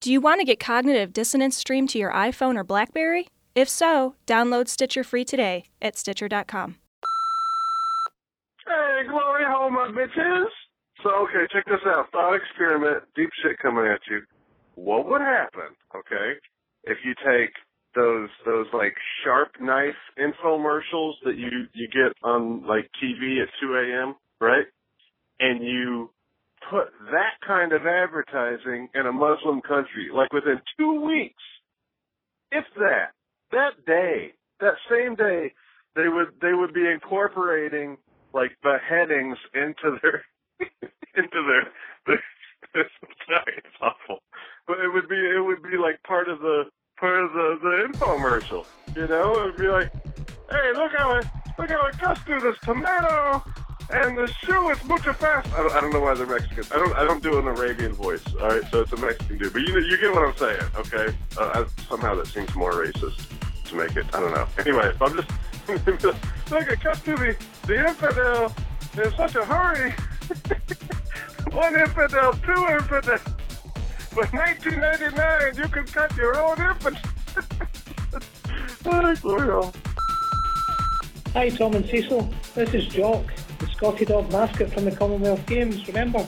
Do you want to get cognitive dissonance streamed to your iPhone or Blackberry? If so, download Stitcher free today at Stitcher.com. Hey, glory hole, my bitches. So, okay, check this out. Thought experiment, deep shit coming at you. What would happen, okay, if you take those those like sharp knife infomercials that you you get on like TV at 2 a.m. right? And you put that kind of advertising in a Muslim country, like within two weeks, if that, that day, that same day, they would they would be incorporating like beheadings into their into their, their sorry, it's awful. But it would be it would be like part of the part of the, the infomercial. You know, it would be like, hey, look how I look how I cut through this tomato and the shoe is mucho fast. I don't, I don't know why they're Mexican. I don't I don't do an Arabian voice. All right, so it's a Mexican dude, but you you get what I'm saying, okay? Uh, I, somehow that seems more racist to make it. I don't know. Anyway, I'm just look. I cut through the the infidel in such a hurry. One infidel, two infidel. But 1999, you can cut your own infidel. Hi, Tom and Cecil. This is Jock, the Scotty Dog mascot from the Commonwealth Games. Remember,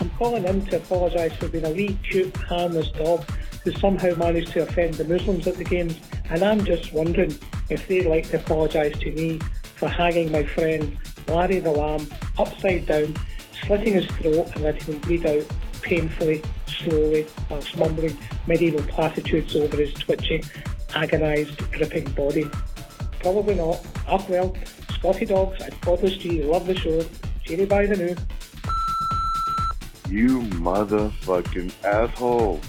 I'm calling him to apologise for being a wee, cute, harmless dog who somehow managed to offend the Muslims at the Games. And I'm just wondering if they'd like to apologise to me for hanging my friend Larry the Lamb upside down, slitting his throat and letting him bleed out painfully, slowly, whilst mumbling medieval platitudes over his twitching, agonised, dripping body. Probably not. Ah well, Scotty Dogs and Godless G love the show. Cheery by the new. You motherfucking asshole.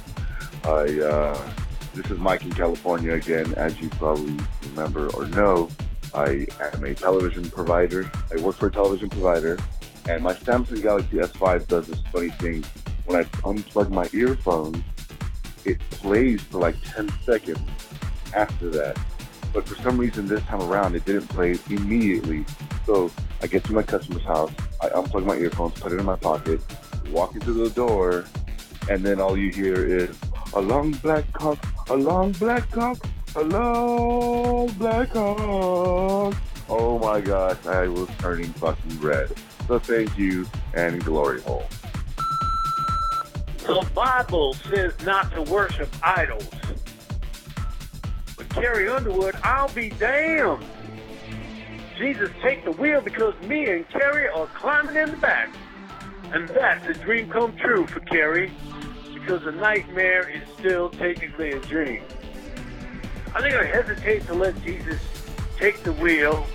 I, uh, this is Mike in California again. As you probably remember or know, I am a television provider. I work for a television provider, and my Samsung Galaxy S5 does this funny thing. When I unplug my earphones, it plays for like 10 seconds after that. But for some reason this time around, it didn't play immediately. So I get to my customer's house, I unplug my earphones, put it in my pocket, walk into the door, and then all you hear is a long black cock, a long black cock, a long black cock. Oh my gosh, I was turning fucking red. So thank you and glory hole. The Bible says not to worship idols. Carrie Underwood, I'll be damned. Jesus, take the wheel because me and Carrie are climbing in the back. And that's a dream come true for Carrie because a nightmare is still technically a dream. I think I hesitate to let Jesus take the wheel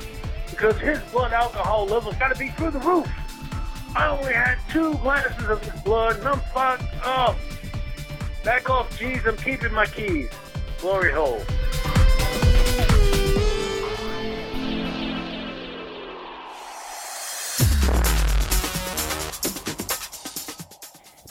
because his blood alcohol level's got to be through the roof. I only had two glasses of his blood and I'm fucked up. Back off, Jesus. I'm keeping my keys. Glory hole.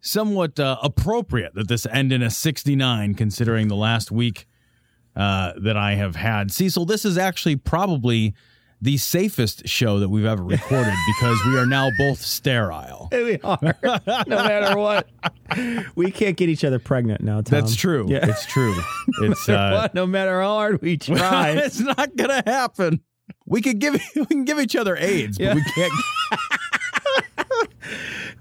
somewhat uh, appropriate that this end in a 69, considering the last week uh, that I have had. Cecil, this is actually probably the safest show that we've ever recorded because we are now both sterile. we are. no matter what. We can't get each other pregnant now, Tom. That's true. Yeah. It's true. It's uh, What? No matter how hard we try. it's not gonna happen. We could give we can give each other AIDS, but we can't.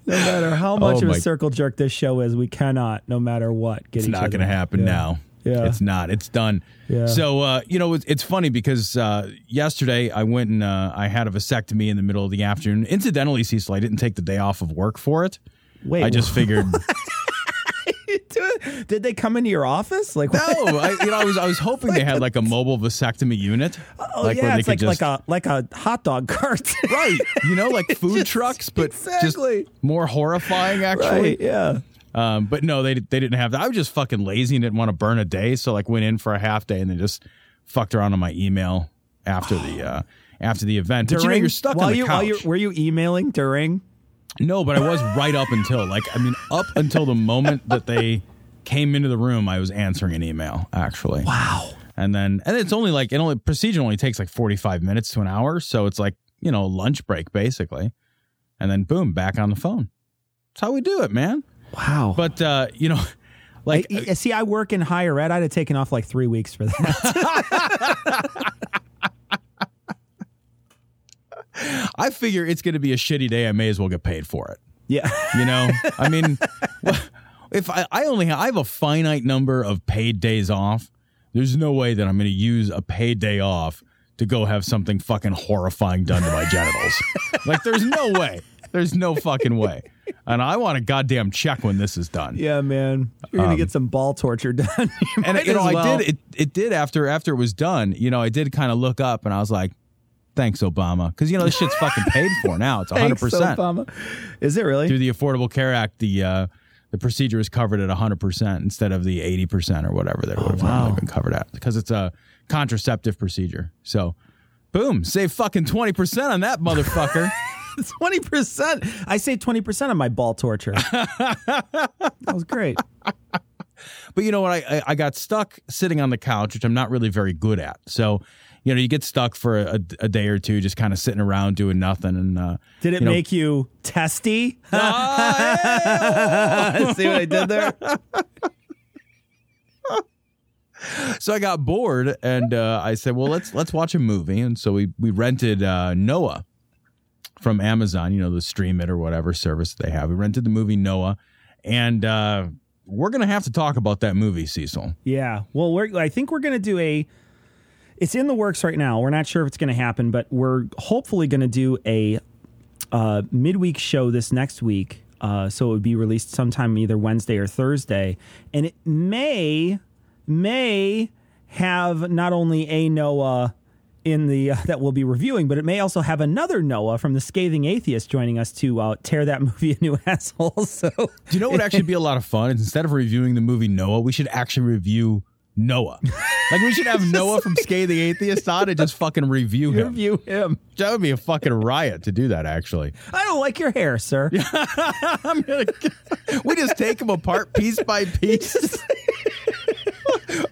No matter how much Oh of my- a circle jerk this show is, we cannot, no matter what, get It's each not other. gonna happen Yeah. now. Yeah. It's not. It's done. Yeah. So uh, you know, it's, it's funny because uh, yesterday I went and uh, I had a vasectomy in the middle of the afternoon. Incidentally, Cecil, I didn't take the day off of work for it. Wait, I just figured. Did they come into your office? Like No, I, you know, I was I was hoping they had like a mobile vasectomy unit, Oh like yeah, it's like just like a like a hot dog cart. right, you know, like food Just- trucks, but exactly. just more horrifying actually. right? Yeah. Um, but no, they they didn't have that. I was just fucking lazy and didn't want to burn a day, so like went in for a half day and then just fucked around on my email after the uh, after the event. But you know, you're stuck while on the you, couch. While you, were you emailing during? No, but I was right up until like I mean up until the moment that they came into the room, I was answering an email actually. Wow. And then and it's only like it only procedure only takes like 45 minutes to an hour, so it's like, you know, lunch break basically. And then boom, back on the phone. That's how we do it, man. Wow. But uh, you know, like I, see, I work in higher ed. I'd have taken off like three weeks for that. I figure it's going to be a shitty day. I may as well get paid for it. yeah. You know, I mean, if I, I only have, I have a finite number of paid days off, there's no way that I'm going to use a paid day off to go have something fucking horrifying done to my genitals. like, there's no way. There's no fucking way. And I want a goddamn check when this is done. Yeah, man. You're gonna get um, some ball torture done. You and you know, well. I did it. It did after after it was done. You know, I did kind of look up and I was like, "Thanks, Obama," because you know this shit's fucking paid for now. It's 100 Thanks, percent Obama. Is it really? through the Affordable Care Act. The uh, the procedure is covered at 100 percent instead of the 80 percent or whatever that it would have normally been covered at because it's a contraceptive procedure. So, boom, save fucking 20 percent on that motherfucker. Twenty percent. I saved twenty percent on my ball torture. that was great. But you know what? I, I I got stuck sitting on the couch, which I'm not really very good at. So, you know, you get stuck for a, a day or two, just kind of sitting around doing nothing. And uh, Did it you know- make you testy? Ah, See what I did there? so I got bored, and uh, I said, "Well, let's let's watch a movie." And so we we rented uh, Noah from Amazon, you know, the stream it or whatever service they have. We rented the movie Noah, and uh, we're gonna have to talk about that movie, Cecil. Yeah. Well, we're, I think we're going to do a. It's in the works right now. We're not sure if it's going to happen, but we're hopefully going to do a uh, midweek show this next week. Uh, so it would be released sometime either Wednesday or Thursday, and it may may have not only a Noah in the uh, that we'll be reviewing, but it may also have another Noah from the Scathing Atheist joining us to uh, tear that movie a new asshole. So Do you know what would actually be a lot of fun? Instead of reviewing the movie Noah, we should actually review Noah. Like we should have Noah from Scathing Atheist on and just fucking review him. review him. That would be a fucking riot to do that. Actually, I don't like your hair, sir. I'm gonna, we just take him apart piece by piece,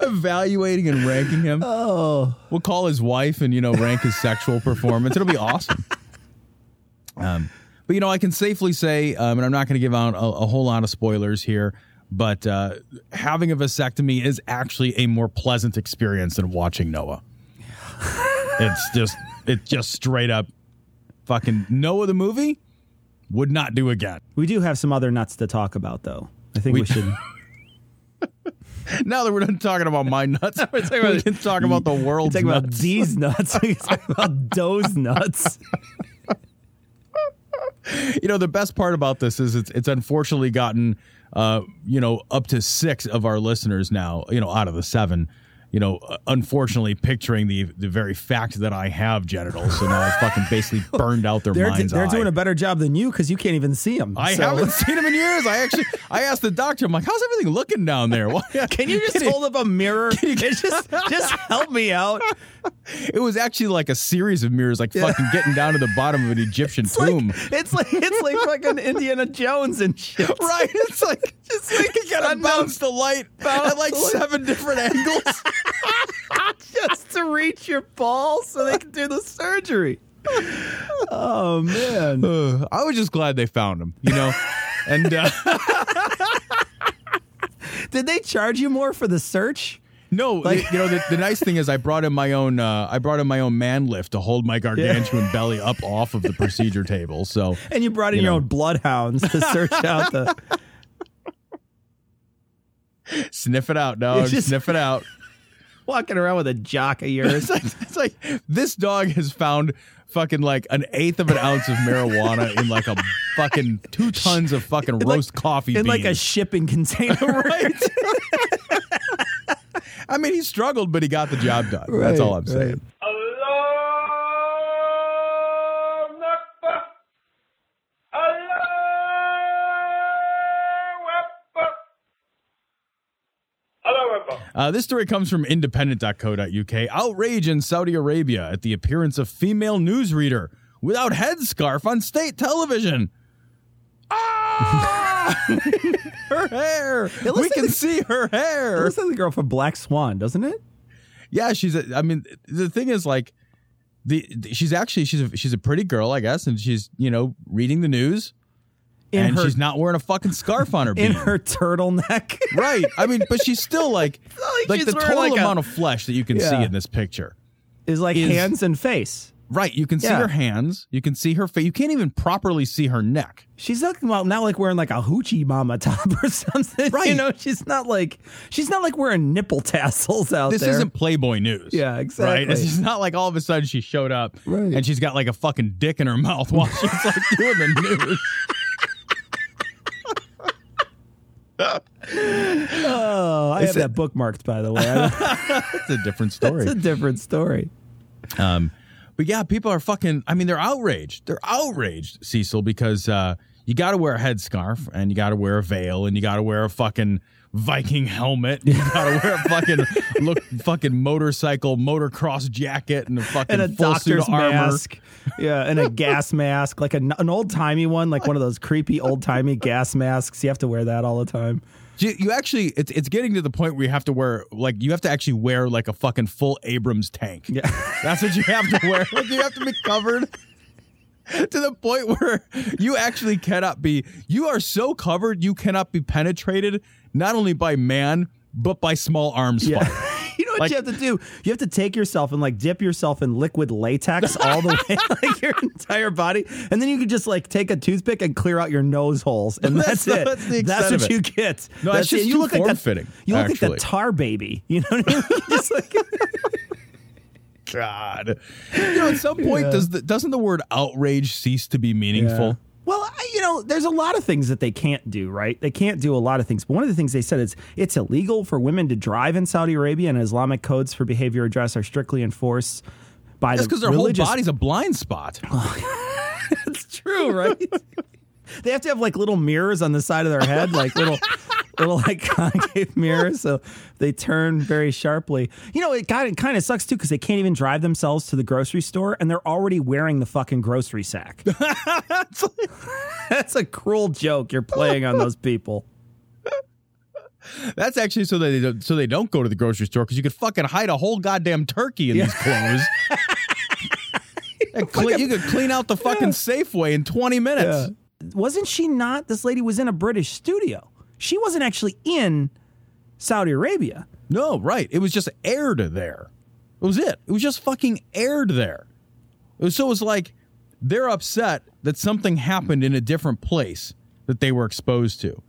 evaluating and ranking him. Oh, We'll call his wife and you know rank his sexual performance. It'll be awesome. Um, but you know, I can safely say, um, and I'm not going to give out a, a whole lot of spoilers here, but uh, having a vasectomy is actually a more pleasant experience than watching Noah. it's just, it's just straight up, fucking Noah the movie would not do again. we do have some other nuts to talk about, though. I think we, We- should. Now that we're done talking about my nuts, we can talk about the world's talk about these nuts. We can talk about those nuts. you know the best part about this is it's it's unfortunately gotten uh you know up to six of our listeners now you know out of the seven you know uh, unfortunately picturing the the very fact that I have genitals so now I've fucking basically burned out their They're, minds they're eye. doing a better job than you because you can't even see them. I haven't seen them in years. I actually I asked the doctor I'm like how's everything looking down there Can you just hold up a mirror and just just help me out? it was actually like a series of mirrors like fucking getting down to the bottom of an Egyptian It's like tomb it's like it's like fucking Indiana Jones and shit. Right, it's like just like you gotta bounce the light at like seven different angles. Just to reach your balls so they can do the surgery. Oh man. Uh, I was just glad they found him, you know. And uh, Did they charge you more for the search? no, the- you know the, the nice thing is I brought in my own uh, I brought in my own man lift to hold my gargantuan belly up off of the procedure table. So And you brought in You your know. own bloodhounds to search out the Sniff it out, dog. Just- Sniff it out. Walking around with a jock of yours. It's like, it's like this dog has found fucking like an eighth of an ounce of marijuana in like a fucking two tons of fucking like- roast coffee in like a shipping container. right. I mean, he struggled, but he got the job done. That's all I'm saying. Allahu Uh, this story comes from independent.co.uk. Outrage in Saudi Arabia at the appearance of female newsreader without headscarf on state television. Ah! her hair. We looks can the- see her hair. Looks like the girl from Black Swan, doesn't it? Yeah, she's. A, I mean, the thing is, like, the, the- she's actually she's a, she's a pretty girl, I guess, and she's you know reading the news, In and her she's not wearing a fucking scarf on her. in bean. her turtleneck. right. I mean, but she's still like like like, the total like, a- amount of flesh that you can see in this picture. is like Is- hands and face. Right. You can see her hands. You can see her face. You can't even properly see her neck. She's not well, not like wearing like a hoochie mama top or something. Right. You know, she's not like she's not like wearing nipple tassels out there. This isn't Playboy News. Yeah, exactly. Right. It's not like all of a sudden she showed up Right. and she's got like a fucking dick in her mouth while she's like doing the news. Oh, I have a- that bookmarked by the way. It's a different story. It's a different story. Um, but yeah, people are fucking. I mean, they're outraged. They're outraged, Cecil, because uh, you got to wear a headscarf and you got to wear a veil and you got to wear a fucking Viking helmet. You got to wear a fucking look, fucking motorcycle, motocross jacket and a fucking And a full doctor's of armor. mask. Yeah, and a gas mask, like a, an old timey one, like one of those creepy old timey gas masks. You have to wear that all the time. You, you actually, it's it's getting to the point where you have to wear like you have to actually wear like a fucking full Abrams tank. Yeah. That's what you have to wear. Like you have to be covered to the point where you actually cannot be. You are so covered, you cannot be penetrated not only by man but by small arms. Yeah. fuck. You know what Like- you have to do? You have to take yourself and like dip yourself in liquid latex all the way, like your entire body, and then you can just like take a toothpick and clear out your nose holes, and that's, That's the- it. that's the extent what it. you get. No, that's it. just you too look like form-fitting, You look like actually. the tar baby. You know what I mean? just like God, you know, at some point does the, doesn't the word outrage cease to be meaningful? Well, I- you know, there's a lot of things that they can't do, right? They can't do a lot of things. But one of the things they said is it's illegal for women to drive in Saudi Arabia, and Islamic codes for behavior address are strictly enforced by That's the because their religious. whole body's a blind spot. It's true, right? they have to have like little mirrors on the side of their head, like little, little like concave mirrors, so they turn very sharply. You know, it kind of kind of sucks too because they can't even drive themselves to the grocery store, and they're already wearing the fucking grocery sack. That's a cruel joke you're playing on those people. That's actually so they don't, so they don't go to the grocery store because you could fucking hide a whole goddamn turkey in these clothes. Cle- you could clean out the fucking Safeway in 20 minutes. Wasn't she not? This lady was in a British studio. She wasn't actually in Saudi Arabia. No, right. It was just aired there. It was it. It was just fucking aired there. It was, so it was like they're upset that something happened in a different place that they were exposed to.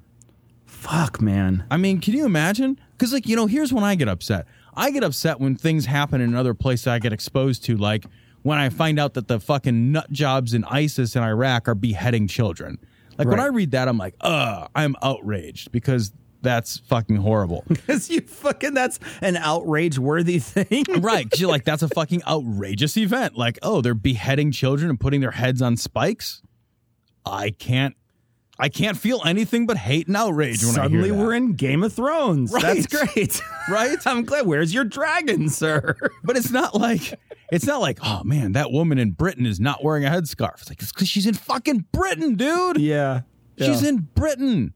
Fuck, man. I mean, can you imagine? Because, like, you know, here's when I get upset. I get upset when things happen in another place I get exposed to, like when I find out that the fucking nut jobs in ISIS in Iraq are beheading children. Like, when I read that, I'm like, uh, I'm outraged because that's fucking horrible. Because you fucking, that's an outrage worthy thing. right. Because you're like, that's a fucking outrageous event. Like, oh, they're beheading children and putting their heads on spikes. I can't. I can't feel anything but hate and outrage when Suddenly I hear we're in Game of Thrones. Right. That's great. right. I'm glad. Where's your dragon, sir? But it's not like it's not like oh man, that woman in Britain is not wearing a headscarf. It's like it's because she's in fucking Britain, dude. Yeah. She's in Britain.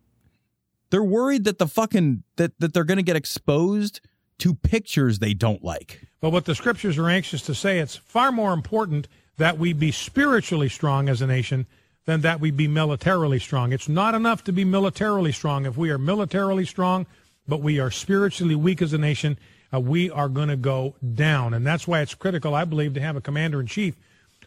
They're worried that the fucking that that they're going to get exposed to pictures they don't like. But what the scriptures are anxious to say, it's far more important that we be spiritually strong as a nation than that we be militarily strong. It's not enough to be militarily strong. If we are militarily strong, but we are spiritually weak as a nation, uh, we are going to go down. And that's why it's critical, I believe, to have a commander in chief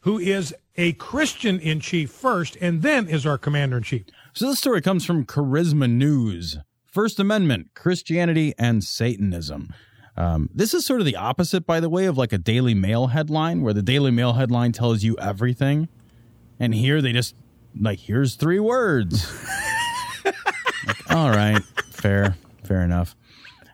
who is a Christian in chief first and then is our commander in chief. So this story comes from Charisma News. First Amendment, Christianity, and Satanism. Um, this is sort of the opposite, by the way, of like a Daily Mail headline, where the Daily Mail headline tells you everything. And here they just, like, here's three words. Like, all right, fair, fair enough.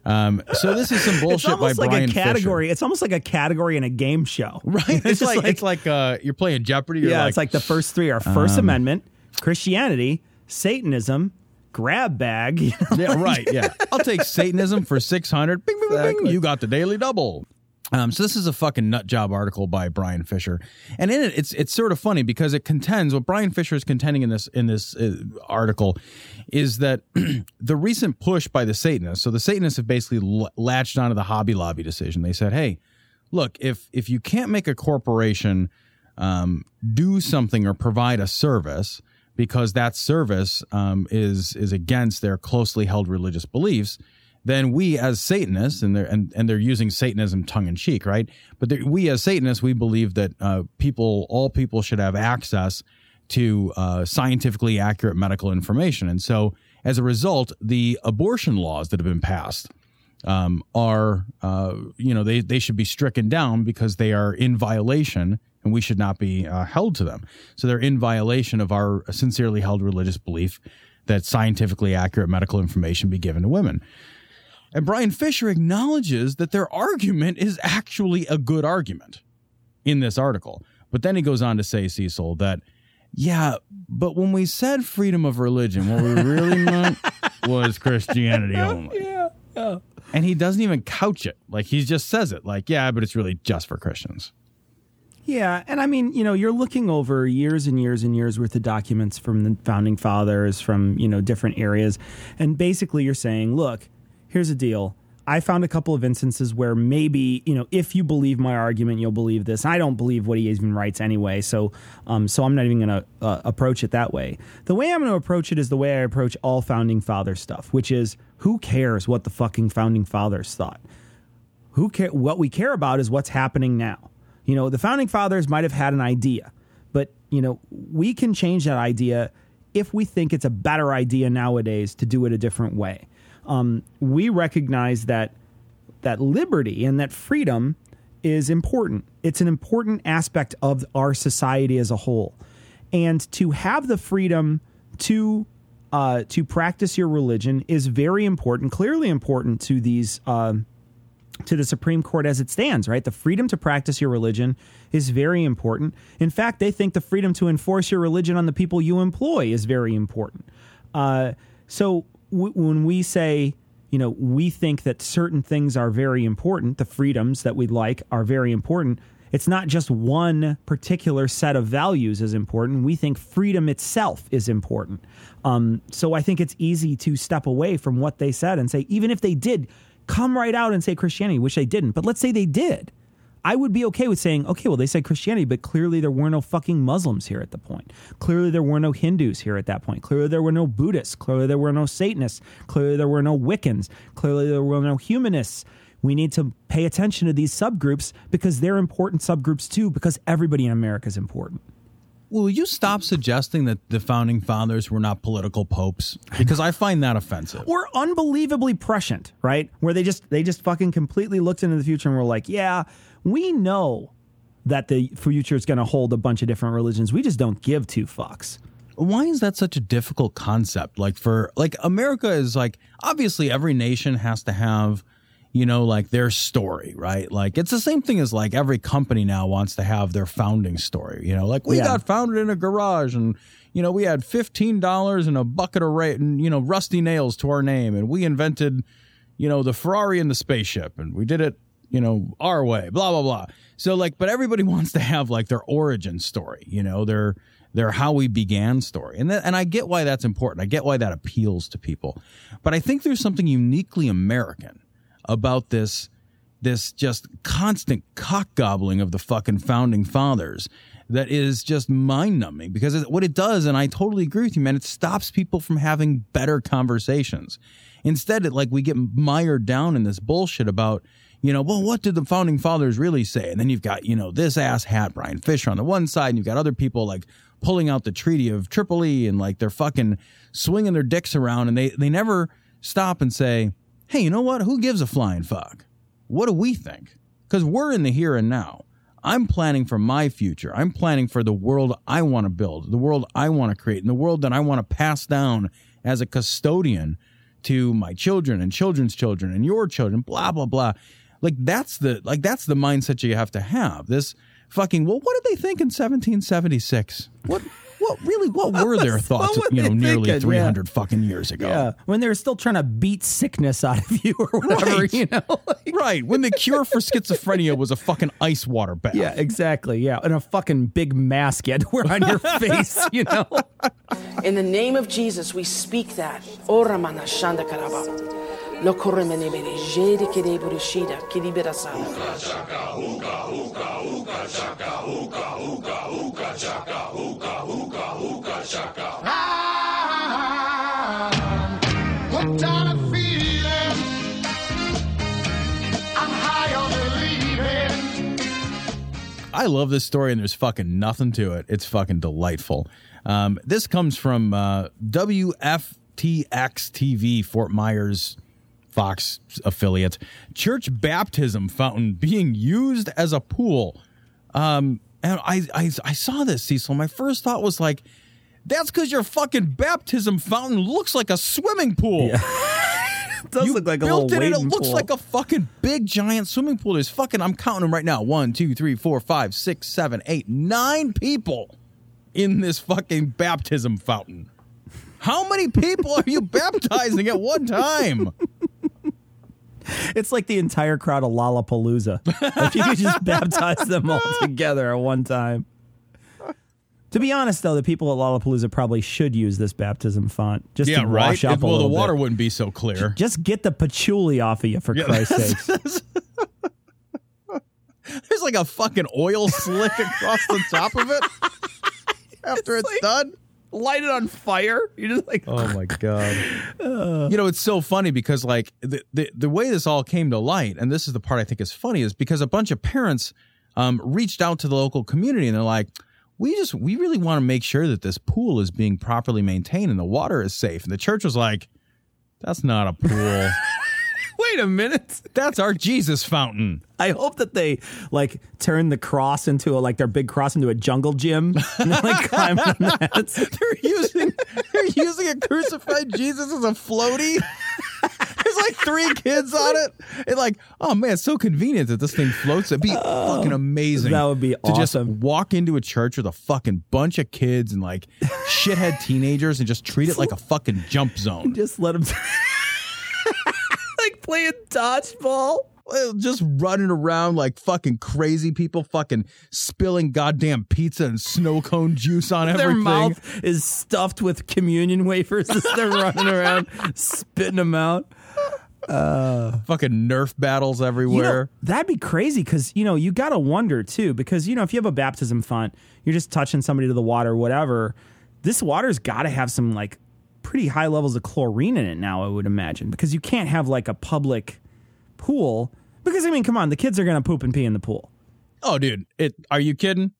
Um, so this is some It's bullshit by almost like Brian a category. Fisher. It's almost like a category in a game show, Right? It's, just like, it's like uh, you're playing Jeopardy. You're yeah, like, it's like the first three are First Um, Amendment, Christianity, Satanism, grab bag. you know? yeah, right. Yeah, I'll take Satanism for six hundred. Bing, bing, bing, bing. You got the daily double. Um, so this is a fucking nut job article by Brian Fisher, and in it, it's it's sort of funny because it contends what Brian Fisher is contending in this in this uh, article is that the recent push by the Satanists. So the Satanists have basically l- latched onto the Hobby Lobby decision. They said, "Hey, look, if if you can't make a corporation um, do something or provide a service because that service um, is is against their closely held religious beliefs, then we as Satanists and they're and, and they're using Satanism tongue in cheek, right? But we as Satanists, we believe that uh, people, all people, should have access to uh, scientifically accurate medical information, and so as a result, the abortion laws that have been passed um, are uh, you know they they should be stricken down because they are in violation and we should not be uh, held to them. So they're in violation of our sincerely held religious belief that scientifically accurate medical information be given to women. And Brian Fisher acknowledges that their argument is actually a good argument in this article. But then he goes on to say, Cecil, that yeah, but when we said freedom of religion, what we really meant was Christianity only. yeah, yeah. And he doesn't even couch it. Like he just says it like, yeah, but it's really just for Christians. Yeah, and I mean, you know, you're looking over years and years and years worth of documents from the founding fathers, from you know different areas, and basically you're saying, look, here's the deal. I found a couple of instances where maybe you know if you believe my argument, you'll believe this. I don't believe what he even writes anyway, so um, so I'm not even going to uh, approach it that way. The way I'm going to approach it is the way I approach all founding father stuff, which is who cares what the fucking founding fathers thought who care what we care about is what's happening now you know the founding fathers might have had an idea but you know we can change that idea if we think it's a better idea nowadays to do it a different way um, we recognize that that liberty and that freedom is important it's an important aspect of our society as a whole and to have the freedom to uh, to practice your religion is very important clearly important to these um, to the Supreme Court as it stands, right? The freedom to practice your religion is very important. In fact, they think the freedom to enforce your religion on the people you employ is very important. Uh, so when we say, you know, we think that certain things are very important, the freedoms that we like are very important. It's not just one particular set of values is important. We think freedom itself is important. Um, so I think it's easy to step away from what they said and say, even if they did come right out and say Christianity, which they didn't, but let's say they did. I would be okay with saying, okay, well, they said Christianity, but clearly there were no fucking Muslims here at the point. Clearly there were no Hindus here at that point. Clearly there were no Buddhists. Clearly there were no Satanists. Clearly there were no Wiccans. Clearly there were no humanists. We need to pay attention to these subgroups because they're important subgroups too, because everybody in America is important. Will you stop suggesting that the founding fathers were not political popes? Because I find that offensive. Or unbelievably prescient, right? Where they just they just fucking completely looked into the future and were like, yeah, we know that the future is going to hold a bunch of different religions. We just don't give two fucks. Why is that such a difficult concept? Like for like America is like obviously every nation has to have you know like their story, right? Like it's the same thing as like every company now wants to have their founding story, you know? Like we Yeah. got founded in a garage and you know we had $15 and a bucket of ra- and, you know rusty nails to our name and we invented you know the Ferrari and the spaceship and we did it you know our way blah blah blah. So like but everybody wants to have like their origin story you know their their how we began story. And that, and I get why that's important. I get why that appeals to people. But I think there's something uniquely American about this this just constant cock gobbling of the fucking founding fathers that is just mind numbing because what it does, and I totally agree with you, man, it stops people from having better conversations. Instead, it like we get mired down in this bullshit about, you know, well, what did the founding fathers really say? And then you've got, you know, this ass hat, Brian Fisher on the one side, and you've got other people like pulling out the Treaty of Tripoli and like they're fucking swinging their dicks around and they, they never, stop and say, hey, you know what? Who gives a flying fuck? What do we think? Because we're in the here and now. I'm planning for my future. I'm planning for the world I want to build, the world I want to create, and the world that I want to pass down as a custodian to my children and children's children and your children, blah, blah, blah. Like that's the like that's the mindset you have to have. This fucking well, what did they think in 1776? What what really what were their thoughts what were you know they nearly thinking? 300 fucking years ago Yeah, when they were still trying to beat sickness out of you or whatever, Right. you know. Like- right when the cure for schizophrenia was a fucking ice water bath yeah, exactly. Yeah, and a fucking big mask you had to wear on your face, you know. In the name of Jesus, we speak that. Believing. I love this story, and there's fucking nothing to it. It's fucking delightful. Um, this comes from uh, WFTX TV, Fort Myers Fox affiliate. Church baptism fountain being used as a pool. Um, and I, I, I saw this, Cecil. My first thought was like, that's because your fucking baptism fountain looks like a swimming pool. It does You look like a built little it it looks pool. like a fucking big giant swimming pool. There's fucking I'm counting them right now. One, two, three, four, five, six, seven, eight, nine people in this fucking baptism fountain. How many people are you baptizing at one time? It's like the entire crowd of Lollapalooza. if you could just baptize them all together at one time. To be honest, though, the people at Lollapalooza probably should use this baptism font just yeah, to right. wash up If- a well, the little water bit. wouldn't be so clear. Just get the patchouli off of you, for Yeah, Christ's sake. There's like a fucking oil slick across the top of it after it's, done. Light it on fire. You're just like, Oh my god! you know, it's so funny because like the, the the way this all came to light, and this is the part I think is funny, is because a bunch of parents um, reached out to the local community and they're like, "We just we really want to make sure that this pool is being properly maintained and the water is safe." And the church was like, "That's not a pool. wait a minute. That's our Jesus fountain." I hope that they like turn the cross into a like their big cross into a jungle gym and they're like climbing on that. They're using they're using a crucified Jesus as a floaty. There's like three kids on it. And like, oh man, it's so convenient that this thing floats. It'd be fucking amazing. that would be awesome to just walk into a church with a fucking bunch of kids and like shithead teenagers and just treat it like a fucking jump zone. Just let them like playing dodgeball. Just running around like fucking crazy people, fucking spilling goddamn pizza and snow cone juice on everything. Their mouth is stuffed with communion wafers as they're running around, spitting them out. Uh, Fucking Nerf battles You know, everywhere. that'd be crazy because you know you got to wonder too because you know if you have a baptism font, you're just touching somebody to the water, whatever. This water's got to have some like pretty high levels of chlorine in it now. I would imagine because you can't have like a public pool because I mean, come on, the kids are gonna poop and pee in the pool. Oh, dude, it are you kidding?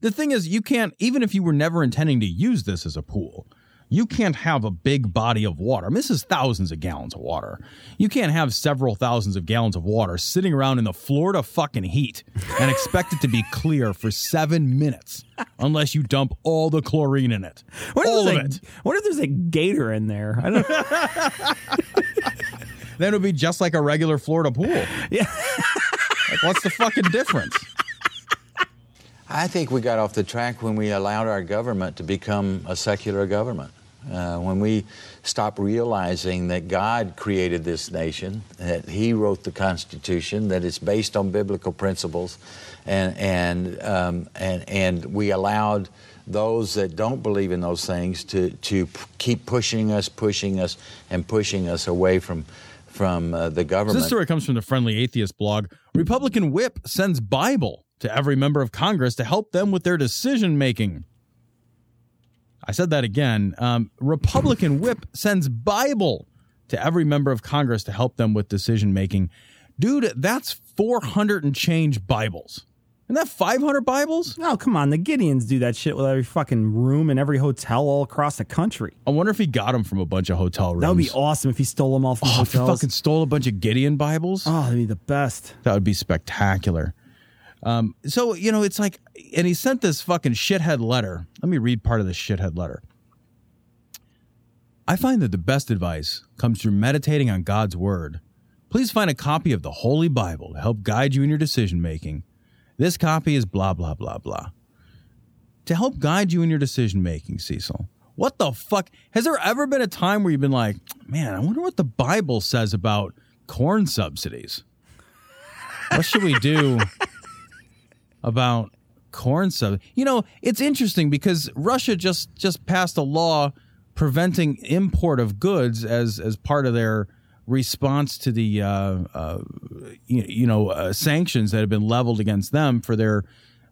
The thing is, you can't even if you were never intending to use this as a pool, you can't have a big body of water. I mean, this is thousands of gallons of water. You can't have several thousands of gallons of water sitting around in the Florida fucking heat and expect it to be clear for seven minutes unless you dump all the chlorine in it. What if, all of there's it. a, what if there's a gator in there? I don't. Then it would be just like a regular Florida pool. Yeah. Like, what's the fucking difference? I think we got off the track when we allowed our government to become a secular government. Uh, when we stop realizing that God created this nation, that He wrote the Constitution, that it's based on biblical principles, and and um, and and we allowed those that don't believe in those things to to p- keep pushing us, pushing us, and pushing us away from from uh, the So government. this story comes from the Friendly Atheist blog. Republican whip sends Bible to every member of Congress to help them with their decision making. I said that again. Um, Republican whip sends Bible to every member of Congress to help them with decision making. Dude, that's 400 and change Bibles. Isn't that 500 Bibles? Oh, come on. The Gideons do that shit with every fucking room in every hotel all across the country. I wonder if he got them from a bunch of hotel rooms. That would be awesome if he stole them all from Oh, if he fucking stole a bunch of Gideon Bibles. Oh, that'd be the best. That would be spectacular. Um, so, you know, it's like, and he sent this fucking shithead letter. Let me read part of this shithead letter. I find that the best advice comes through meditating on God's Word. Please find a copy of the Holy Bible to help guide you in your decision making. This copy is blah, blah, blah, blah. To help guide you in your decision making, Cecil. What the fuck? Has there ever been a time where you've been like, man, I wonder what the Bible says about corn subsidies? What should we do about corn sub? You know, it's interesting because Russia just just passed a law preventing import of goods as as part of their response to the uh, uh, you, you know uh, sanctions that have been leveled against them for their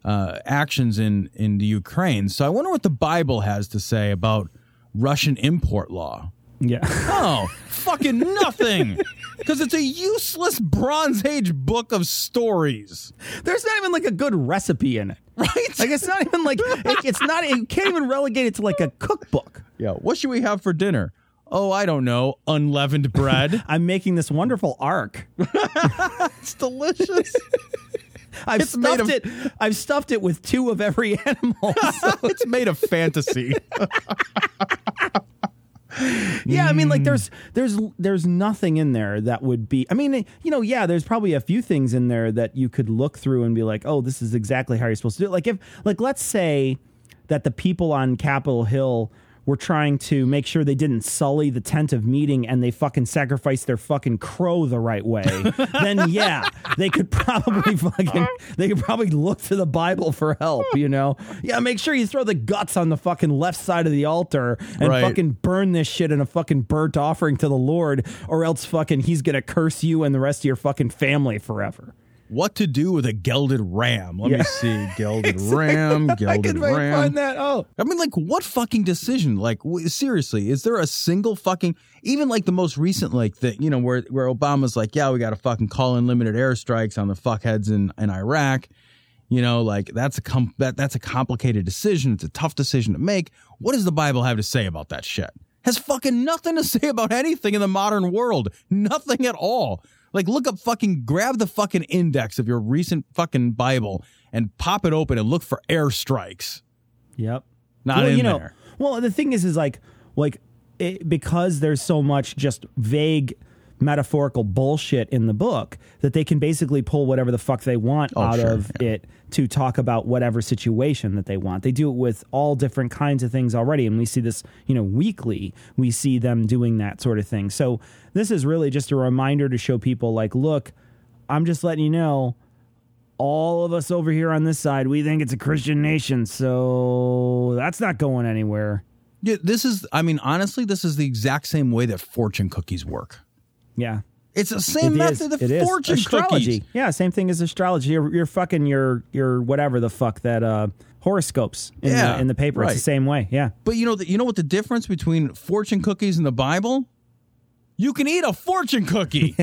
uh, actions in in the Ukraine. So I wonder what the Bible has to say about Russian import law. Yeah. Oh, fucking nothing. Because it's a useless Bronze Age book of stories. There's not even like a good recipe in it. Right? Like it's not even like it, it's not. You can't even relegate it to like a cookbook. Yeah. What should we have for dinner? Oh, I don't know. Unleavened bread. I'm making this wonderful ark. it's delicious. I've It's stuffed of- it. I've stuffed it with two of every animal. it's made of fantasy. Yeah, I mean, like there's there's there's nothing in there that would be. I mean, you know, yeah, there's probably a few things in there that you could look through and be like, oh, this is exactly how you're supposed to do it. Like if like let's say that the people on Capitol Hill were trying to make sure they didn't sully the tent of meeting and they fucking sacrificed their fucking crow the right way, then yeah, they could probably fucking they could probably look to the Bible for help, you know? Yeah, make sure you throw the guts on the fucking left side of the altar and Right. fucking burn this shit in a fucking burnt offering to the Lord, or else fucking he's gonna curse you and the rest of your fucking family forever. What to do with a gelded ram? Let Yeah. me see. Gelded ram, I gelded find- ram. find that. Oh, I mean, like, what fucking decision? Like, w- seriously, is there a single fucking, even like the most recent, like the, you know, where where Obama's like, yeah, we got to fucking call in limited airstrikes on the fuckheads in in Iraq. You know, like that's a com- that that's a complicated decision. It's a tough decision to make. What does the Bible have to say about that shit? Has fucking nothing to say about anything in the modern world. Nothing at all. Like, look up fucking, grab the fucking index of your recent fucking Bible and pop it open and look for airstrikes. Yep. Not well, in you know, there. Well, the thing is, is like, like, it, because there's so much just vague metaphorical bullshit in the book that they can basically pull whatever the fuck they want Oh, out sure, of it to talk about whatever situation that they want. They do it with all different kinds of things already, and we see this, you know, weekly. We see them doing that sort of thing. So this is really just a reminder to show people, like, look, I'm just letting you know all of us over here on this side, we think it's a Christian nation, so that's not going anywhere. Yeah, this is. I mean, honestly, this is the exact same way that fortune cookies work. Yeah. It's the same It is. method of It is. fortune astrology. cookies. Yeah, same thing as astrology. You're, you're fucking your your whatever the fuck that uh horoscopes in Yeah, the in the paper. It's the same way. Yeah. But you know, the, you know what the difference between fortune cookies and the Bible? You can eat a fortune cookie.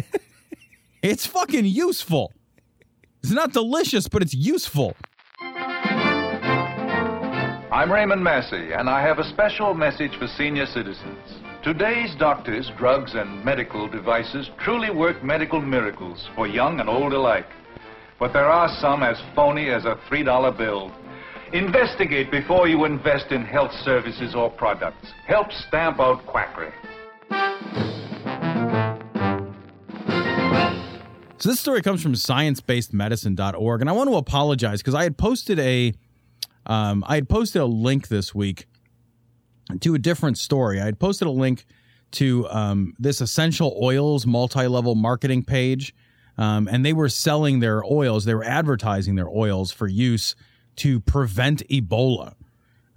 it's fucking useful. It's not delicious, but it's useful. I'm Raymond Massey, and I have a special message for senior citizens. Today's doctors, drugs, and medical devices truly work medical miracles for young and old alike. But there are some as phony as a $3 bill. Investigate before you invest in health services or products. Help stamp out quackery. So this story comes from sciencebasedmedicine.org, and I want to apologize because I had posted a, um, I had posted a link this week to a different story. I had posted a link to um, this essential oils multi-level marketing page, um, and they were selling their oils. They were advertising their oils for use to prevent Ebola.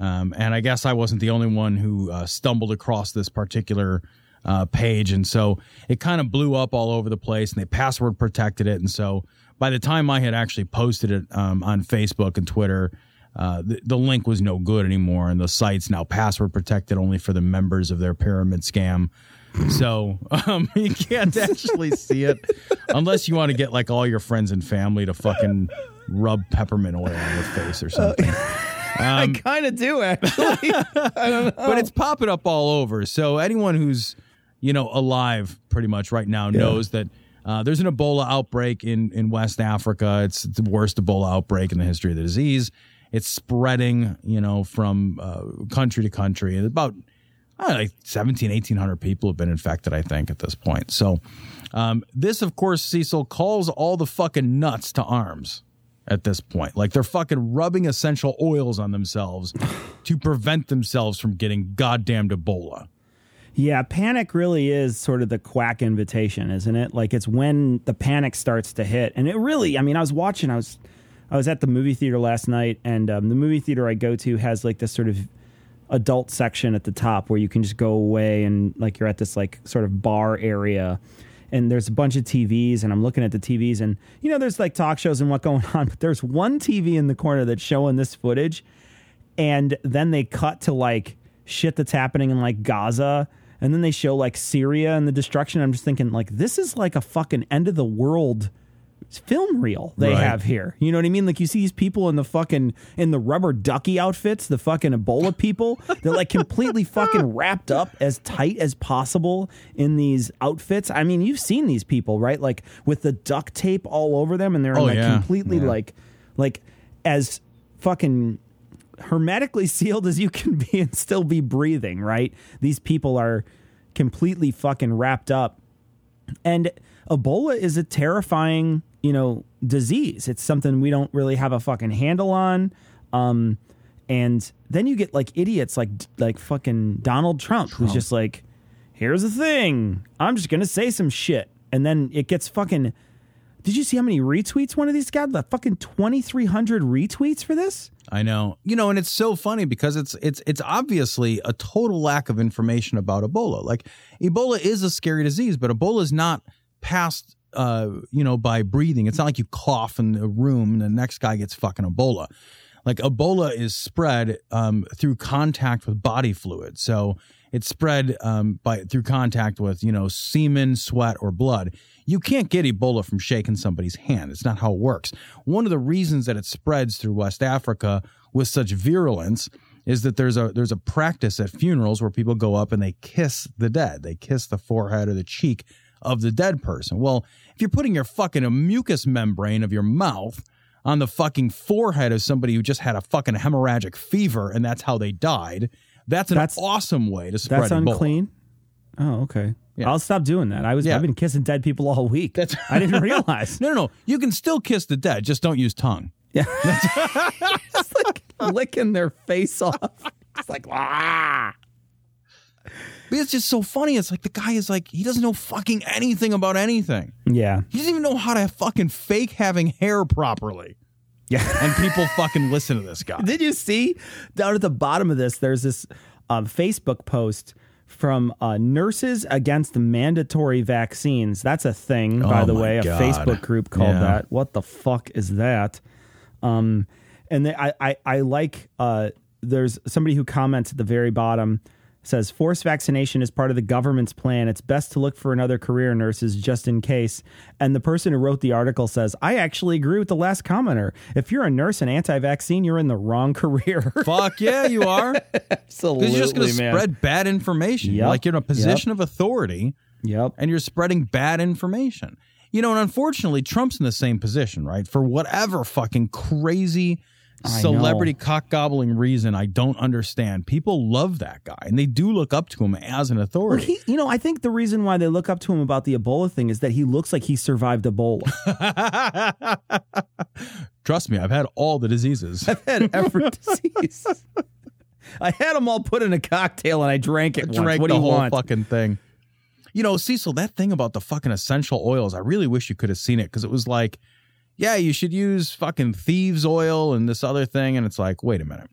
Um, and I guess I wasn't the only one who uh, stumbled across this particular uh, page. And so it kind of blew up all over the place and they password protected it. And so by the time I had actually posted it um, on Facebook and Twitter, uh, the, the link was no good anymore. And the site's now password protected only for the members of their pyramid scam. So um, you can't actually see it unless you want to get like all your friends and family to fucking rub peppermint oil on your face or something. I kind of do actually. I don't know. but it's popping up all over. So anyone who's you know alive pretty much right now knows that uh, there's an Ebola outbreak in in West Africa. It's the worst Ebola outbreak in the history of the disease. It's spreading, you know, from uh, country to country. And about know, like 17, 1800 people have been infected, I think, at this point. So um, this, of course, Cecil calls all the fucking nuts to arms at this point. Like they're fucking rubbing essential oils on themselves to prevent themselves from getting goddamned Ebola. Yeah, panic really is sort of the quack invitation, isn't it? Like it's when the panic starts to hit, and it really. I mean, I was watching. I was, I was at the movie theater last night, and um, the movie theater I go to has like this sort of adult section at the top where you can just go away and like you're at this like sort of bar area. And there's a bunch of TVs, and I'm looking at the TVs, and you know, there's like talk shows and what going on, but there's one TV in the corner that's showing this footage, and then they cut to like shit that's happening in like Gaza and then they show like Syria and the destruction. I'm just thinking like this is like a fucking end of the world film reel they Right. have here. You know what I mean? Like you see these people in the fucking in the rubber ducky outfits, the fucking Ebola people. They're like completely fucking wrapped up as tight as possible in these outfits. I mean, you've seen these people, right? Like with the duct tape all over them and they're Oh, like yeah. completely Yeah. like like as fucking hermetically sealed as you can be and still be breathing, right? These people are completely fucking wrapped up. And Ebola is a terrifying, you know, disease. It's something we don't really have a fucking handle on. Um, and then you get like idiots like like fucking Donald Trump, who's just like, here's the thing. I'm just gonna say some shit. And then it gets fucking did you see how many retweets one of these got? The fucking twenty three hundred retweets for this? I know. You know, and it's so funny because it's it's it's obviously a total lack of information about Ebola. Like Ebola is a scary disease, but Ebola is not passed uh, you know, by breathing. It's not like you cough in a room and the next guy gets fucking Ebola. Like Ebola is spread um, through contact with body fluid. So it's spread um, by through contact with, you know, semen, sweat, or blood. You can't get Ebola from shaking somebody's hand. It's not how it works. One of the reasons that it spreads through West Africa with such virulence is that there's a there's a practice at funerals where people go up and they kiss the dead. They kiss the forehead or the cheek of the dead person. Well, if you're putting your fucking mucous membrane of your mouth on the fucking forehead of somebody who just had a fucking hemorrhagic fever and that's how they died, that's an That's- awesome way to spread That's Ebola. unclean. Oh, okay. Yeah. I'll stop doing that. I was Yeah. I've been kissing dead people all week. That's I didn't realize. No, no, no. You can still kiss the dead, just don't use tongue. Yeah. it's like licking their face off. It's like ah. But it's just so funny. It's like the guy is like, he doesn't know fucking anything about anything. Yeah. He doesn't even know how to fucking fake having hair properly. Yeah. And people fucking listen to this guy. Did you see down at the bottom of this? There's this um, Facebook post from uh, Nurses Against Mandatory Vaccines. That's a thing, by Oh the way, a Facebook group called Yeah. that. What the fuck is that? Um, and they, I, I, I like. Uh, there's somebody who comments at the very bottom says forced vaccination is part of the government's plan. It's best to look for another career nurses just in case. And the person who wrote the article says, I actually agree with the last commenter. If you're a nurse and anti-vaccine, you're in the wrong career. Fuck yeah, you are. Absolutely, Because you're just going to spread bad information. Yep. Like you're in a position Yep. of authority. Yep. And you're spreading bad information. You know, and unfortunately, Trump's in the same position, right? For whatever fucking crazy celebrity cock gobbling reason I don't understand. People love that guy and they do look up to him as an Well, authority. he, you know, I think the reason why they look up to him about the Ebola thing is that he looks like he survived Ebola. Trust me, I've had all the diseases. I've had every disease. I had them all put in a cocktail and I drank it. once. drank What the do you whole want? fucking thing. You know, Cecil, that thing about the fucking essential oils, I really wish you could have seen it because it was like, yeah, you should use fucking thieves oil and this other thing. And it's like, wait a minute.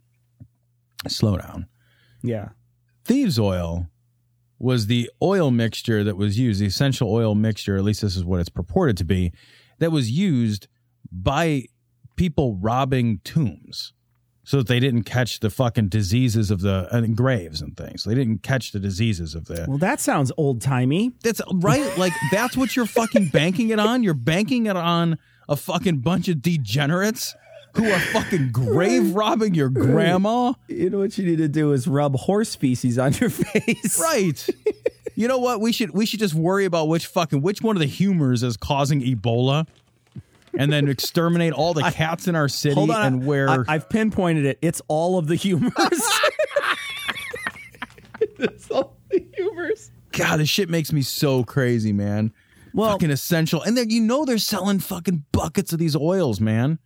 Slow down. Yeah. Thieves oil was the oil mixture that was used, the essential oil mixture, at least this is what it's purported to be, that was used by people robbing tombs so that they didn't catch the fucking diseases of the uh, graves and things. They didn't catch the diseases of the. Well, that sounds old timey. That's right. Like that's what you're fucking banking it on. You're banking it on a fucking bunch of degenerates who are fucking grave robbing your grandma. You know what you need to do is rub horse feces on your face. Right. You know what? We should we should just worry about which fucking which one of the humors is causing Ebola, and then exterminate all the cats in our city Hold on, and where I, have pinpointed it. It's all of the humors. it's all the humors. God, this shit makes me so crazy, man. Well, fucking essential, and then you know they're selling fucking buckets of these oils, man.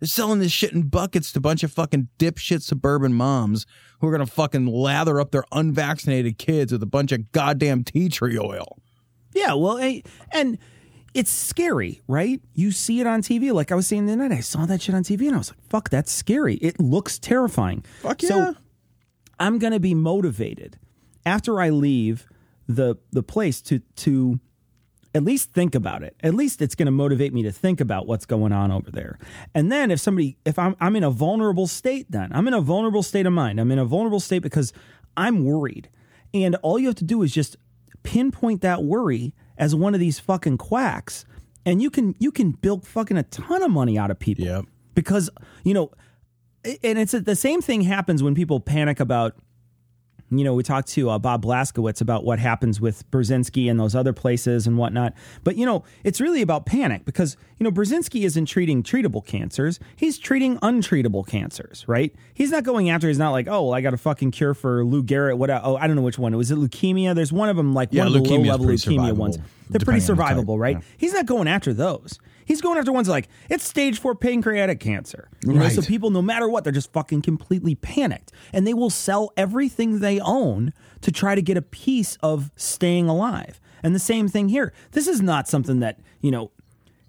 They're selling this shit in buckets to a bunch of fucking dipshit suburban moms who are gonna fucking lather up their unvaccinated kids with a bunch of goddamn tea tree oil. Yeah, well, eh, and it's scary, right? You see it on TV. Like I was saying the other night, I saw that shit on TV and I was like, fuck, that's scary. It looks terrifying. Fuck So yeah. I'm gonna be motivated after I leave the the place to to at least think about it. At least it's going to motivate me to think about what's going on over there. And then if somebody, if I'm, I'm in a vulnerable state, then I'm in a vulnerable state of mind. I'm in a vulnerable state because I'm worried. And all you have to do is just pinpoint that worry as one of these fucking quacks. And you can, you can build fucking a ton of money out of people. Yep. Because, you know, and it's the same thing happens when people panic about you know, we talked to uh, Bob Blaskiewicz about what happens with Burzynski and those other places and whatnot. But, you know, it's really about panic because, you know, Burzynski isn't treating treatable cancers. He's treating untreatable cancers, right? He's not going after, he's not like, oh, well, I got a fucking cure for Lou Gehrig. What, oh, I don't know which one. Was it leukemia? There's one of them, like Yeah, one of the low level leukemia survivable, ones. They're pretty depending the survivable, right? yeah. He's not going after those. He's going after ones like it's stage four pancreatic cancer. You know, Right. so people, no matter what, they're just fucking completely panicked, and they will sell everything they own to try to get a piece of staying alive. And the same thing here. This is not something that you know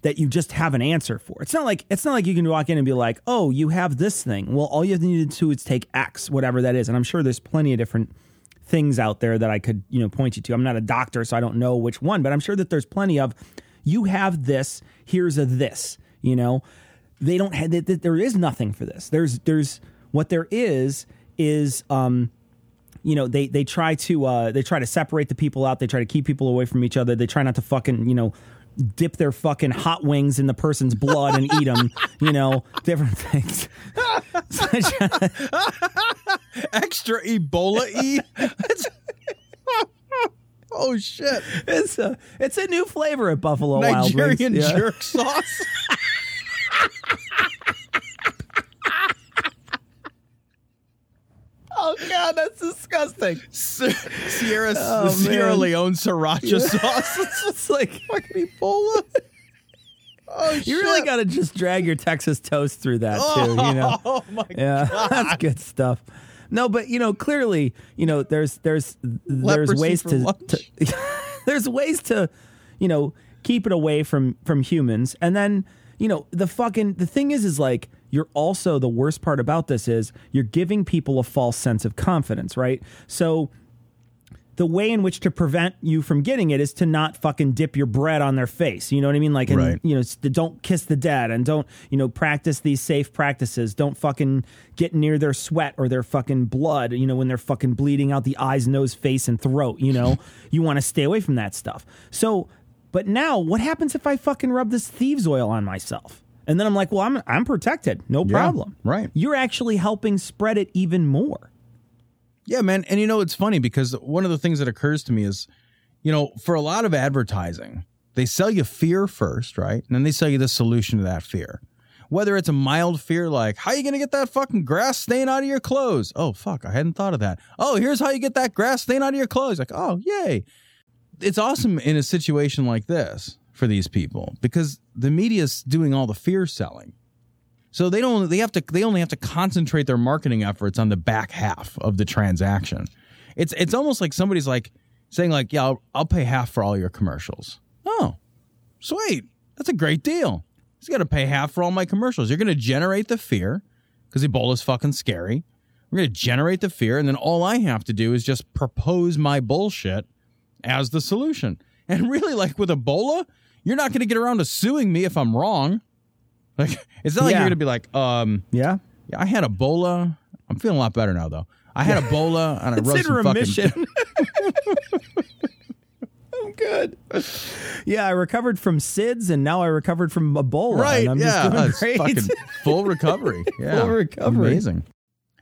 that you just have an answer for. It's not like it's not like you can walk in and be like, "Oh, you have this thing." Well, all you have to do is take X, whatever that is. And I'm sure there's plenty of different things out there that I could, you know, point you to. I'm not a doctor, so I don't know which one, but I'm sure that there's plenty of you have this, here's a this, you know. They don't have that there is nothing for this. There's there's what there is is um you know they they try to uh they try to separate the people out they try to keep people away from each other they try not to fucking you know dip their fucking hot wings in the person's blood and eat them you know different things Extra Ebola E. oh shit! it's a it's a new flavor at Buffalo Wild Wings. Nigerian Yeah. jerk sauce. Oh god, that's disgusting. Sierra Oh, Sierra man. Leone sriracha Yeah. sauce. It's just like fucking Ebola. Oh, shit. you really got to just drag your Texas toast through that too. You know, Oh my yeah, that's good stuff. No, but you know, clearly, you know, there's there's there's Leprosy ways to, to there's ways to, you know, keep it away from from humans, and then you know the fucking the thing is is like you're also the worst part about this is you're giving people a false sense of confidence, right? So the way in which to prevent you from getting it is to not fucking dip your bread on their face. You know what I mean? Like, and, Right. you know, don't kiss the dead and don't, you know, practice these safe practices. Don't fucking get near their sweat or their fucking blood, you know, when they're fucking bleeding out the eyes, nose, face, and throat. You know, you want to stay away from that stuff. So, but now what happens if I fucking rub this thieves oil on myself? And then I'm like, well, I'm, I'm protected. No Yeah, problem. right. You're actually helping spread it even more. Yeah, man. And you know, it's funny because one of the things that occurs to me is, you know, for a lot of advertising, they sell you fear first, right? And then they sell you the solution to that fear. Whether it's a mild fear like, how are you going to get that fucking grass stain out of your clothes? Oh, fuck. I hadn't thought of that. Oh, here's how you get that grass stain out of your clothes. Like, oh, yay. It's awesome in a situation like this for these people because the media's doing all the fear selling. So they don't they have to they only have to concentrate their marketing efforts on the back half of the transaction. It's it's almost like somebody's like saying like, "Yeah, I'll, I'll pay half for all your commercials." Oh, sweet. That's a great deal. He's got to pay half for all my commercials. You're going to generate the fear because Ebola's fucking scary. We're going to generate the fear, and then all I have to do is just propose my bullshit as the solution. And really, like with Ebola, you're not going to get around to suing me if I'm wrong. Like, it's not like Yeah. you're going to be like, um, Yeah. yeah, I had Ebola. I'm feeling a lot better now, though. I had Ebola and I It's rubbed in some remission. fucking. I'm good. Yeah, I recovered from SIDS and now I recovered from Ebola. Right. and I'm yeah. just doing great. fucking full recovery. Yeah. Full recovery. Amazing.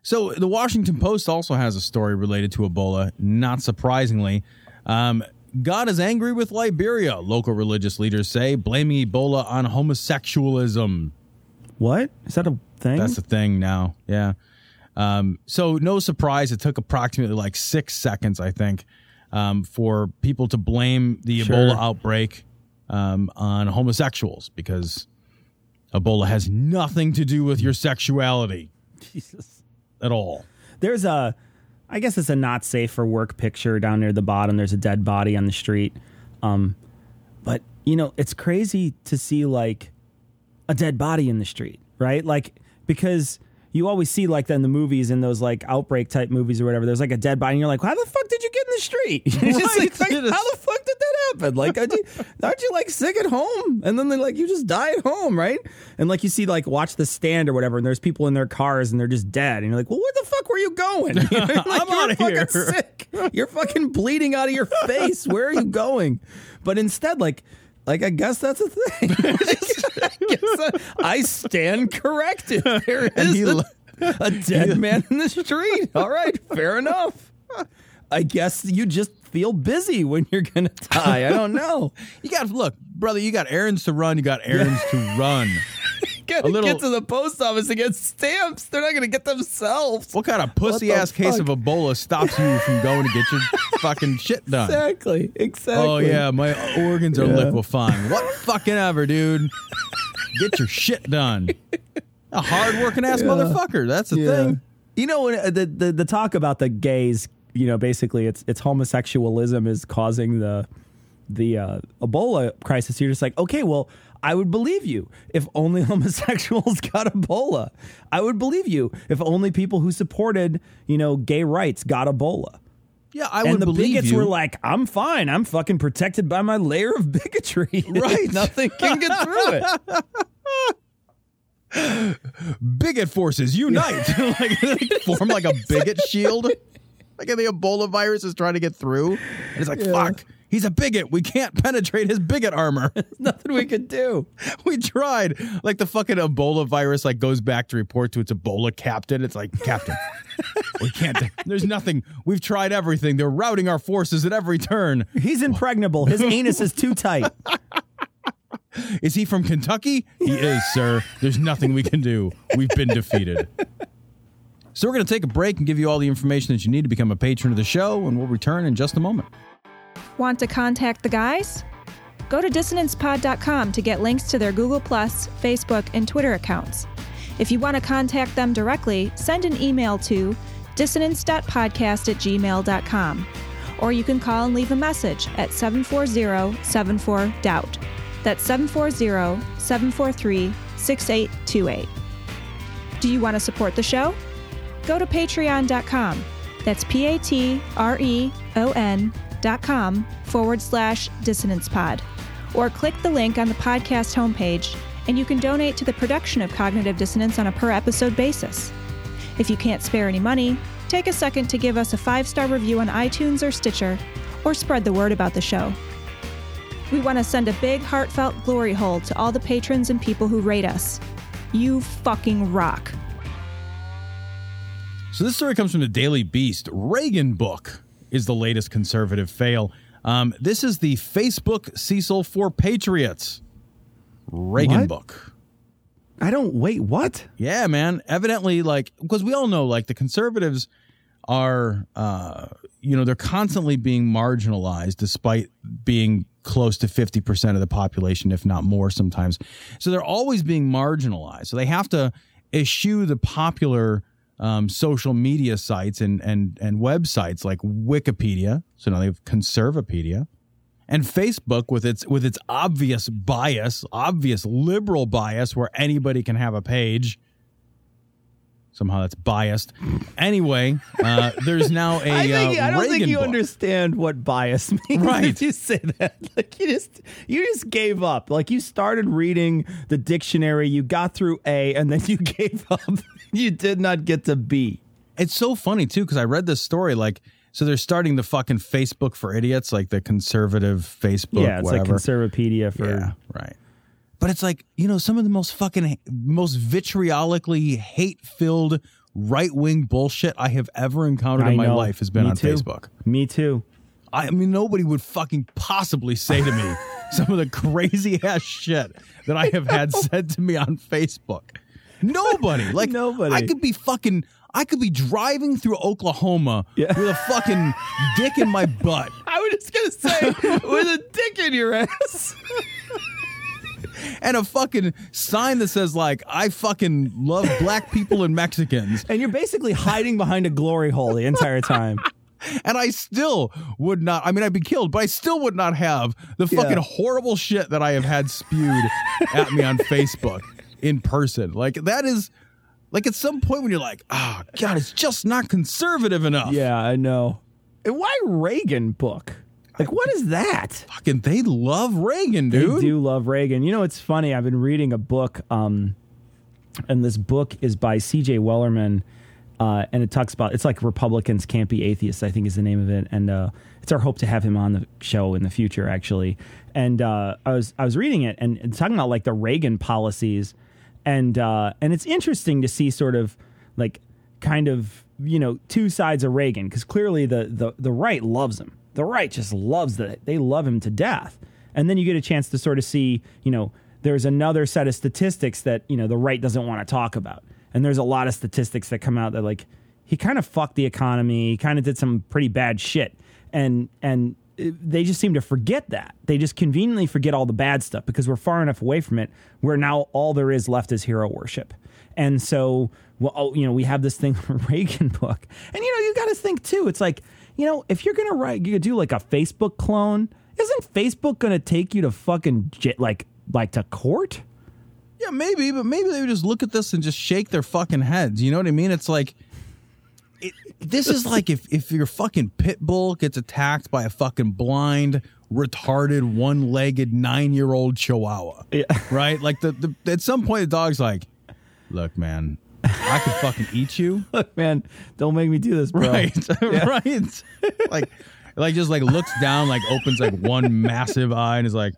So the Washington Post also has a story related to Ebola, not surprisingly. Um, God is angry with Liberia, local religious leaders say, blaming Ebola on homosexualism. What? Is that a thing? That's the thing now. Yeah. Um, so no surprise, it took approximately like six seconds, I think, um, for people to blame the Sure. Ebola outbreak um, on homosexuals because Ebola has nothing to do with your sexuality Jesus. at all. There's a, I guess it's a not safe for work picture down near the bottom. There's a dead body on the street. Um, but, you know, it's crazy to see like a dead body in the street, right? Like, because you always see like in the movies in those like outbreak type movies or whatever, there's like a dead body and you're like, how the fuck did you get in the street? Like, like, how the fuck did happen? Like, aren't you, aren't you like sick at home? And then they like, you just die at home, right? And like you see like watch the stand or whatever, and there's people in their cars and they're just dead. And you're like, well, where the fuck were you going? You know, like, I'm outta fucking here. sick. You're fucking bleeding out of your face. Where are you going? But instead, like, like I guess that's a thing. I, guess I, I stand corrected. There is a, a dead man in the street. All right, fair enough. I guess you just feel busy when you're gonna die. I don't know. You got look, brother. You got errands to run. You got errands to run. Gotta little- get to the post office to get stamps. They're not gonna get themselves. What kind of pussy ass case of? Ebola stops you from going to get your fucking shit done? Exactly. Exactly. Oh yeah, my organs are Yeah. liquefying. What fucking ever, dude? Get your shit done. A hard working ass Yeah. motherfucker. That's the Yeah. thing. You know, uh, the, the the talk about the gays, you know, basically it's it's homosexualism is causing the the uh, Ebola crisis. You're just like, okay, well, I would believe you if only homosexuals got Ebola. I would believe you if only people who supported, you know, gay rights got Ebola. Yeah, I and would the believe bigots you. were like, I'm fine. I'm fucking protected by my layer of bigotry. Right. Nothing can get through it. bigot forces unite. like form like a bigot shield. Like the Ebola virus is trying to get through. And it's like, Yeah. fuck, he's a bigot. We can't penetrate his bigot armor. Nothing we could do. we tried. Like the fucking Ebola virus like goes back to report to its Ebola captain. It's like, Captain, we can't there's nothing. We've tried everything. They're routing our forces at every turn. He's impregnable. His anus is too tight. Is he from Kentucky? He is, sir. There's nothing we can do. We've been defeated. So we're going to take a break and give you all the information that you need to become a patron of the show, and we'll return in just a moment. Want to contact the guys? Go to dissonancepod.com to get links to their Google, Facebook, and Twitter accounts. If you want to contact them directly, send an email to dissonance.podcast at gmail.com. Or you can call and leave a message at 740 74 Doubt. That's 740 743 6828. Do you want to support the show? Go to patreon.com. That's P A T R E O N dot com forward slash dissonance pod. Or click the link on the podcast homepage and you can donate to the production of Cognitive Dissonance on a per episode basis. If you can't spare any money, take a second to give us a five star review on iTunes or Stitcher, or spread the word about the show. We want to send a big, heartfelt glory hole to all the patrons and people who rate us. You fucking rock. So this story comes from the Daily Beast. Reagan book is the latest conservative fail. Um, this is the Facebook Cecil for Patriots. Reagan What? book. I don't wait. What? Yeah, man. Evidently, like, because we all know, like, the conservatives are, uh, you know, they're constantly being marginalized despite being close to 50% of the population, if not more sometimes. So they're always being marginalized. So they have to eschew the popular um, social media sites and, and, and websites like Wikipedia. So now they have Conservapedia and Facebook with its with its obvious bias, obvious liberal bias, where anybody can have a page. Somehow that's biased. Anyway, uh, there's now a I, think, uh, I don't think you book. understand what bias means. Right. You say that, like you just you just gave up. Like you started reading the dictionary, you got through A, and then you gave up. You did not get to be. It's so funny too because I read this story like So they're starting the fucking Facebook for idiots, like the conservative Facebook. yeah, it's whatever. like Conservapedia for. Yeah, right. But it's like, you know, some of the most fucking, most vitriolically hate filled right wing bullshit I have ever encountered I in my know. life has been Me on too. Facebook. Me too. I mean, nobody would fucking possibly say to me some of the crazy ass shit that I have had said to me on Facebook. Nobody. Like, Nobody. I could be fucking. I could be driving through Oklahoma Yeah. with a fucking dick in my butt. I was just gonna say with a dick in your ass. and a fucking sign that says like I fucking love black people and Mexicans, And you're basically hiding behind a glory hole the entire time. and I still would not. I mean, I'd be killed, but I still would not have the Yeah. fucking horrible shit that I have had spewed at me on Facebook in person. Like that is. Like at some point when you're like, oh God, it's just not conservative enough. Yeah, I know. And why Reagan book? Like, what is that? Fucking, they love Reagan, dude. They do love Reagan. You know, it's funny. I've been reading a book, um, and this book is by C.J. Werleman, uh, and it talks about it's like Republicans can't be atheists. I think is the name of it, and uh, it's our hope to have him on the show in the future, actually. And uh, I was I was reading it and, and talking about like the Reagan policies, and uh, and it's interesting to see sort of like kind of you know two sides of Reagan because clearly the, the the right loves him. The right just loves that they love him to death. And then you get a chance to sort of see, you know, there's another set of statistics that, you know, the right doesn't want to talk about. And there's a lot of statistics that come out that like he kind of fucked the economy, he kind of did some pretty bad shit. And and they just seem to forget that. They just conveniently forget all the bad stuff because we're far enough away from it where now all there is left is hero worship. And so, well, oh, you know, we have this thing Reagan book. And you know, you got to think too. It's like, you know, if you're going to write you do like a Facebook clone, isn't Facebook going to take you to fucking like like to court? Yeah, maybe, but maybe they would just look at this and just shake their fucking heads. You know what I mean? It's like this is like if if your fucking pit bull gets attacked by a fucking blind, retarded, one-legged nine-year-old chihuahua. Yeah. Right? Like the, the at some point the dog's like, "Look, man, I could fucking eat you." Look, man, don't make me do this, bro. Right. right. like like just like looks down, like opens like one massive eye and is like,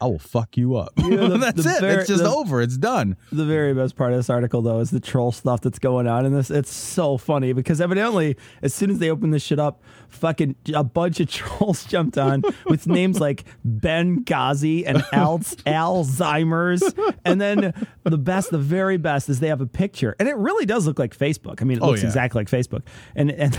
I will fuck you up. the- That's the it. ver- it's just the- over. It's done. The very best part of this article, though, is the troll stuff that's going on in this. It's so funny because evidently, as soon as they open this shit up, fucking a bunch of trolls jumped on with names like Ben Ghazi and Al- Alzheimer's. And then the best, the very best, is they have a picture, and it really does look like Facebook. I mean, it Oh, looks yeah. exactly like Facebook. And and.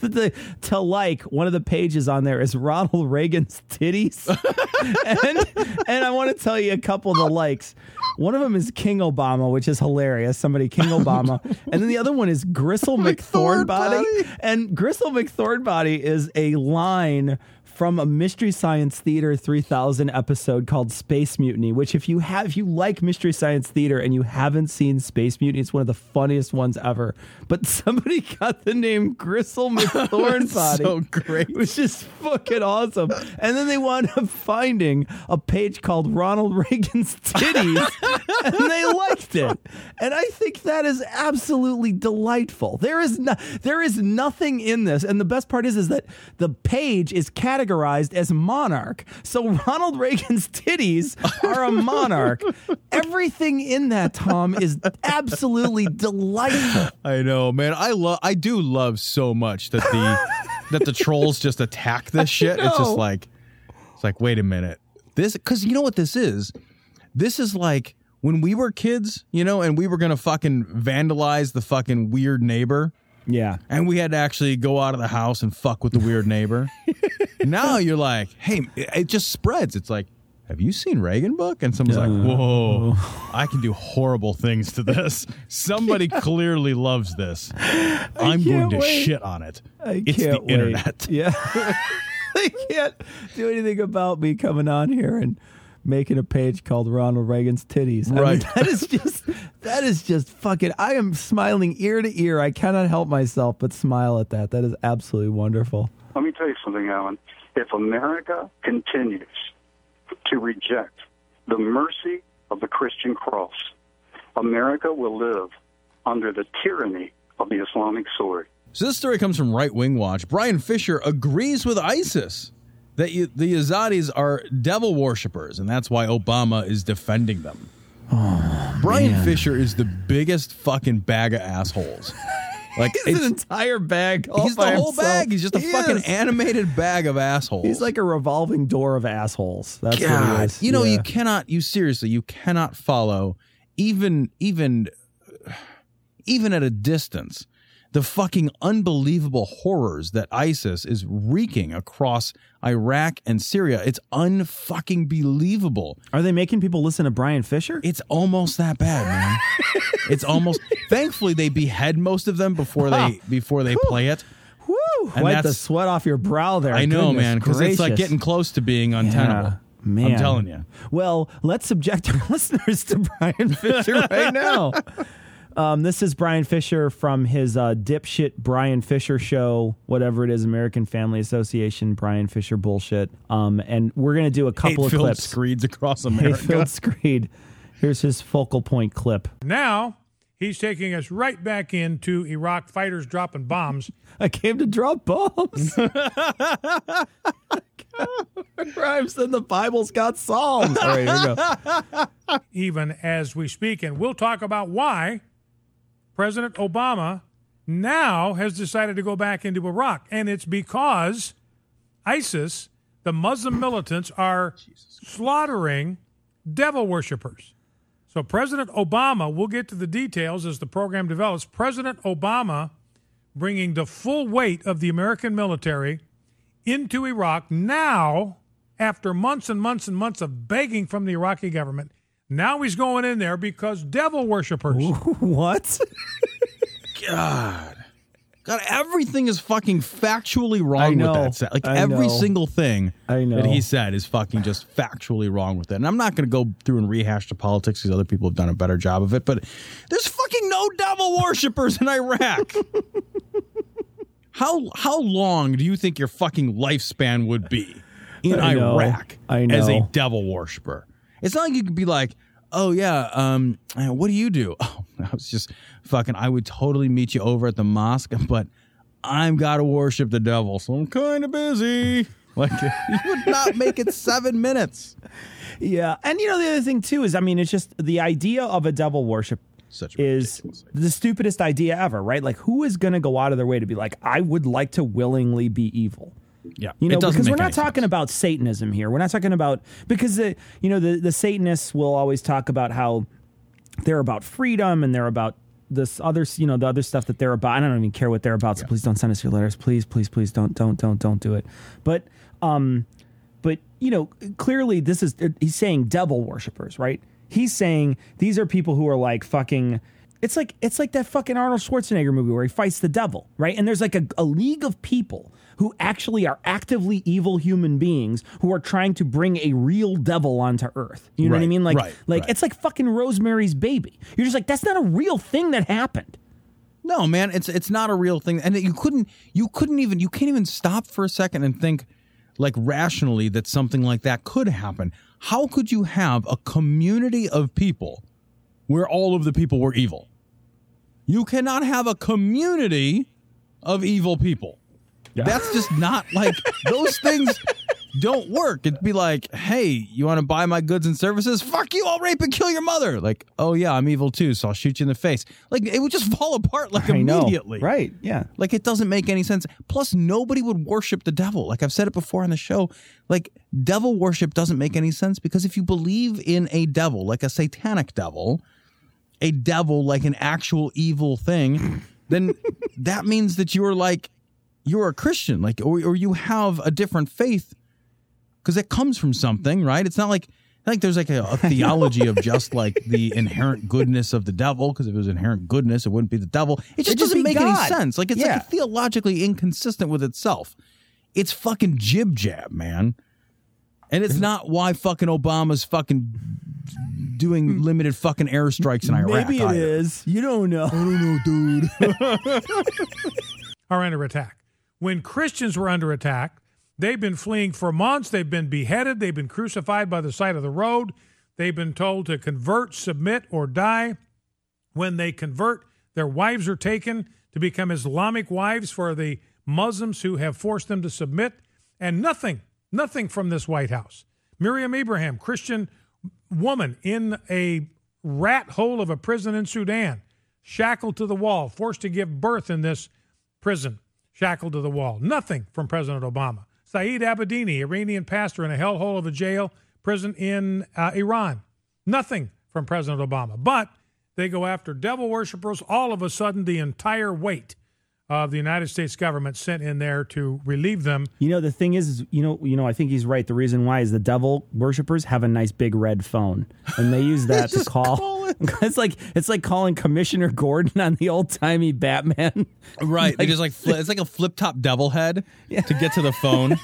The, to like one of the pages on there is Ronald Reagan's titties, and and I want to tell you a couple of the likes. One of them is King Obama, which is hilarious. Somebody King Obama, and then the other one is Gristle McThornbody, and Gristle McThornbody is a line from a Mystery Science Theater 3000 episode called Space Mutiny, which if you have if you like Mystery Science Theater and you haven't seen Space Mutiny, it's one of the funniest ones ever. But somebody got the name Gristle McThornbody. so great. Which is fucking awesome. And then they wound up finding a page called Ronald Reagan's titties and they liked it. And I think that is absolutely delightful. There is no, there is nothing in this. And the best part is is that the page is categorized as monarch. So Ronald Reagan's titties are a monarch. Everything in that Tom is absolutely delightful. I know, man. I love. I do love so much that the that the trolls just attack this shit. It's just like it's like wait a minute. This because you know what this is. This is like when we were kids, you know, and we were gonna fucking vandalize the fucking weird neighbor. Yeah. And we had to actually go out of the house and fuck with the weird neighbor. now you're like, hey, it it just spreads. It's like, have you seen Reagan book? And someone's like, whoa, I can do horrible things to this. Somebody clearly loves this. I'm going can't to wait. shit on it. I it's can't the wait. internet. Yeah. they can't do anything about me coming on here and making a page called Ronald Reagan's titties. I mean, Right. that is just that is just fucking I am smiling ear to ear. I cannot help myself but smile at that. That is absolutely wonderful. Let me tell you something, Alan. If America continues to reject the mercy of the Christian cross, America will live under the tyranny of the Islamic sword. So this story comes from Right Wing Watch. Bryan Fischer agrees with ISIS that you, the Yazidis are devil worshippers, and that's why Obama is defending them. Oh, Bryan man. Fischer is the biggest fucking bag of assholes. Like He's an entire bag. he's the whole himself. bag. He's just a He fucking is. animated bag of assholes. He's like a revolving door of assholes. That's what he is. you know, Yeah. you cannot. You seriously, you cannot follow even even even at a distance the fucking unbelievable horrors that ISIS is wreaking across Iraq and Syria. It's unfucking believable. Are they making people listen to Bryan Fischer? It's almost that bad, man. it's almost. Thankfully, they behead most of them before they before they play it. Woo! And Wipe the sweat off your brow there. I know, Goodness man, because it's like getting close to being untenable. Yeah, man. I'm telling you. Well, let's subject our listeners to Bryan Fischer right now. Um, this is Bryan Fischer from his uh, dipshit Bryan Fischer show, whatever it is, American Family Association, Bryan Fischer bullshit. Um, and we're going to do a couple of Hate-filled clips. screeds across America. Hate-filled screed. Here's his focal point clip. Now he's taking us right back into Iraq fighters dropping bombs. I came to drop bombs. Rhymes and the Bible's got psalms. All right, here we go. even as we speak. And we'll talk about why President Obama now has decided to go back into Iraq. And it's because ISIS, the Muslim militants, are slaughtering devil worshippers. So, President Obama, we'll get to the details as the program develops. President Obama bringing the full weight of the American military into Iraq now, after months and months and months of begging from the Iraqi government. Now he's going in there because devil worshippers. What? God. God, everything is fucking factually wrong I know. with that. set. Like I every know. single thing I know. that he said is fucking just factually wrong with it. And I'm not going to go through and rehash the politics because other people have done a better job of it. But there's fucking no devil worshippers in Iraq. how how long do you think your fucking lifespan would be in I know. Iraq I as a devil worshiper? It's not like you could be like, oh yeah, um, uh, what do you do? Oh, I was just fucking. I would totally meet you over at the mosque, but I'm gotta worship the devil, so I'm kind of busy. Like you would not make it seven minutes. Yeah, and you know the other thing too is, I mean, it's just the idea of a devil worship Such is the stupidest idea ever, right? Like, who is going to go out of their way to be like, I would like to willingly be evil? Yeah, You know, because we're not talking about Satanism here. We're not talking about because the you know the the Satanists will always talk about how they're about freedom and they're about this other you know the other stuff that they're about. I don't even care what they're about. So please don't send us your letters. Please, please, please don't don't don't don't do it. But um, but you know clearly this is he's saying devil worshippers, right? He's saying these are people who are like fucking. It's like it's like that fucking Arnold Schwarzenegger movie where he fights the devil, right? And there's like a, a league of people who actually are actively evil human beings who are trying to bring a real devil onto Earth. You know what I mean? Like right, like right. it's like fucking Rosemary's Baby. You're just like that's not a real thing that happened. No, man, it's it's not a real thing, and you couldn't you couldn't even you can't even stop for a second and think like rationally that something like that could happen. How could you have a community of people where all of the people were evil? You cannot have a community of evil people. That's just not like those things don't work. It'd be like, hey, you want to buy my goods and services? Fuck you, I'll rape and kill your mother. Like, oh yeah, I'm evil too, so I'll shoot you in the face. Like it would just fall apart like I know. immediately. Right, yeah. Like it doesn't make any sense. Plus, nobody would worship the devil. Like I've said it before on the show. Like devil worship doesn't make any sense because if you believe in a devil, like a satanic devil, a devil like an actual evil thing, then that means that you're like you're a Christian, like or or you have a different faith because it comes from something, right? It's not like like there's like a, a theology of just like the inherent goodness of the devil, because if it was inherent goodness, it wouldn't be the devil. It just It'd doesn't be make any sense. Like it's Yeah. like theologically inconsistent with itself. It's fucking jib jab, man. And it's not why fucking Obama's fucking doing hmm. limited fucking airstrikes in Iraq. Maybe it either. is. You don't know. I don't know, dude. are under attack. When Christians were under attack, they've been fleeing for months. They've been beheaded. They've been crucified by the side of the road. They've been told to convert, submit, or die. When they convert, their wives are taken to become Islamic wives for the Muslims who have forced them to submit, and nothing, nothing from this White House. Meriam Ibrahim, Christian woman in a rat hole of a prison in Sudan, shackled to the wall, forced to give birth in this prison, shackled to the wall. Nothing from President Obama. Saeed Abedini, Iranian pastor in a hellhole of a jail prison in uh, Iran. Nothing from President Obama. But they go after devil worshippers. All of a sudden, the entire weight of the United States government sent in there to relieve them. You know, the thing is, is, you know, you know, I think he's right. The reason why is the devil worshippers have a nice big red phone, and they use that to call. it's like it's like calling Commissioner Gordon on the old timey Batman. Right. they just like fli it's like a flip top devil head to get to the phone.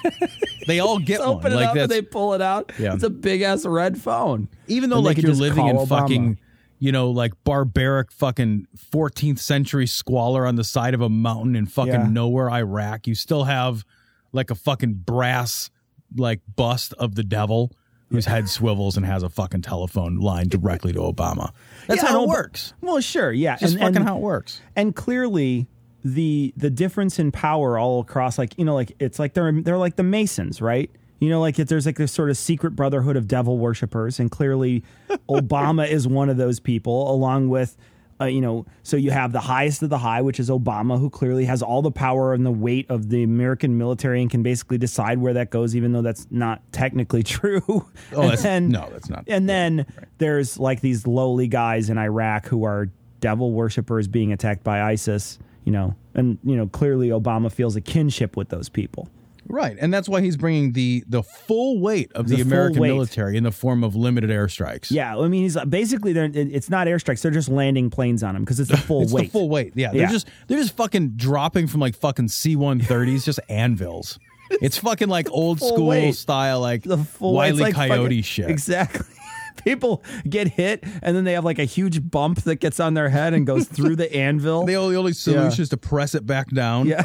they all get Just one. open it like up and they pull it out. Yeah. It's a big ass red phone. Even though And like you're living in Obama. fucking you know like barbaric fucking 14th century squalor on the side of a mountain in fucking Yeah. nowhere Iraq, you still have like a fucking brass like bust of the devil whose head swivels and has a fucking telephone line directly to Obama. That's Yeah, how it works. Well, sure, yeah, Just fucking how it works. And clearly, the the difference in power all across, like you know, like it's like they're they're like the Masons, right? You know, like if there's like this sort of secret brotherhood of devil worshippers, and clearly, Obama is one of those people, along with. Uh, you know, so you have the highest of the high, which is Obama, who clearly has all the power and the weight of the American military and can basically decide where that goes, even though that's not technically true. Oh, And that's, then- no, that's not. and then there's like these lowly guys in Iraq who are devil worshippers being attacked by ISIS, you know, and you know clearly Obama feels a kinship with those people. Right, and that's why he's bringing the the full weight of the, The American weight. military in the form of limited airstrikes. Yeah, I mean, he's basically they're it's not airstrikes; they're just landing planes on him because it's the full it's weight. the full weight. Yeah, they're Yeah. just they're just fucking dropping from like fucking C one thirties, just anvils. It's fucking like old school weight. style, like the full Wile it's like Coyote fucking- shit. Exactly. People get hit, and then they have like a huge bump that gets on their head and goes through the anvil. The only, the only solution Yeah. is to press it back down. Yeah.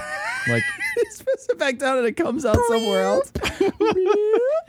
like Press it back down, and it comes out somewhere else.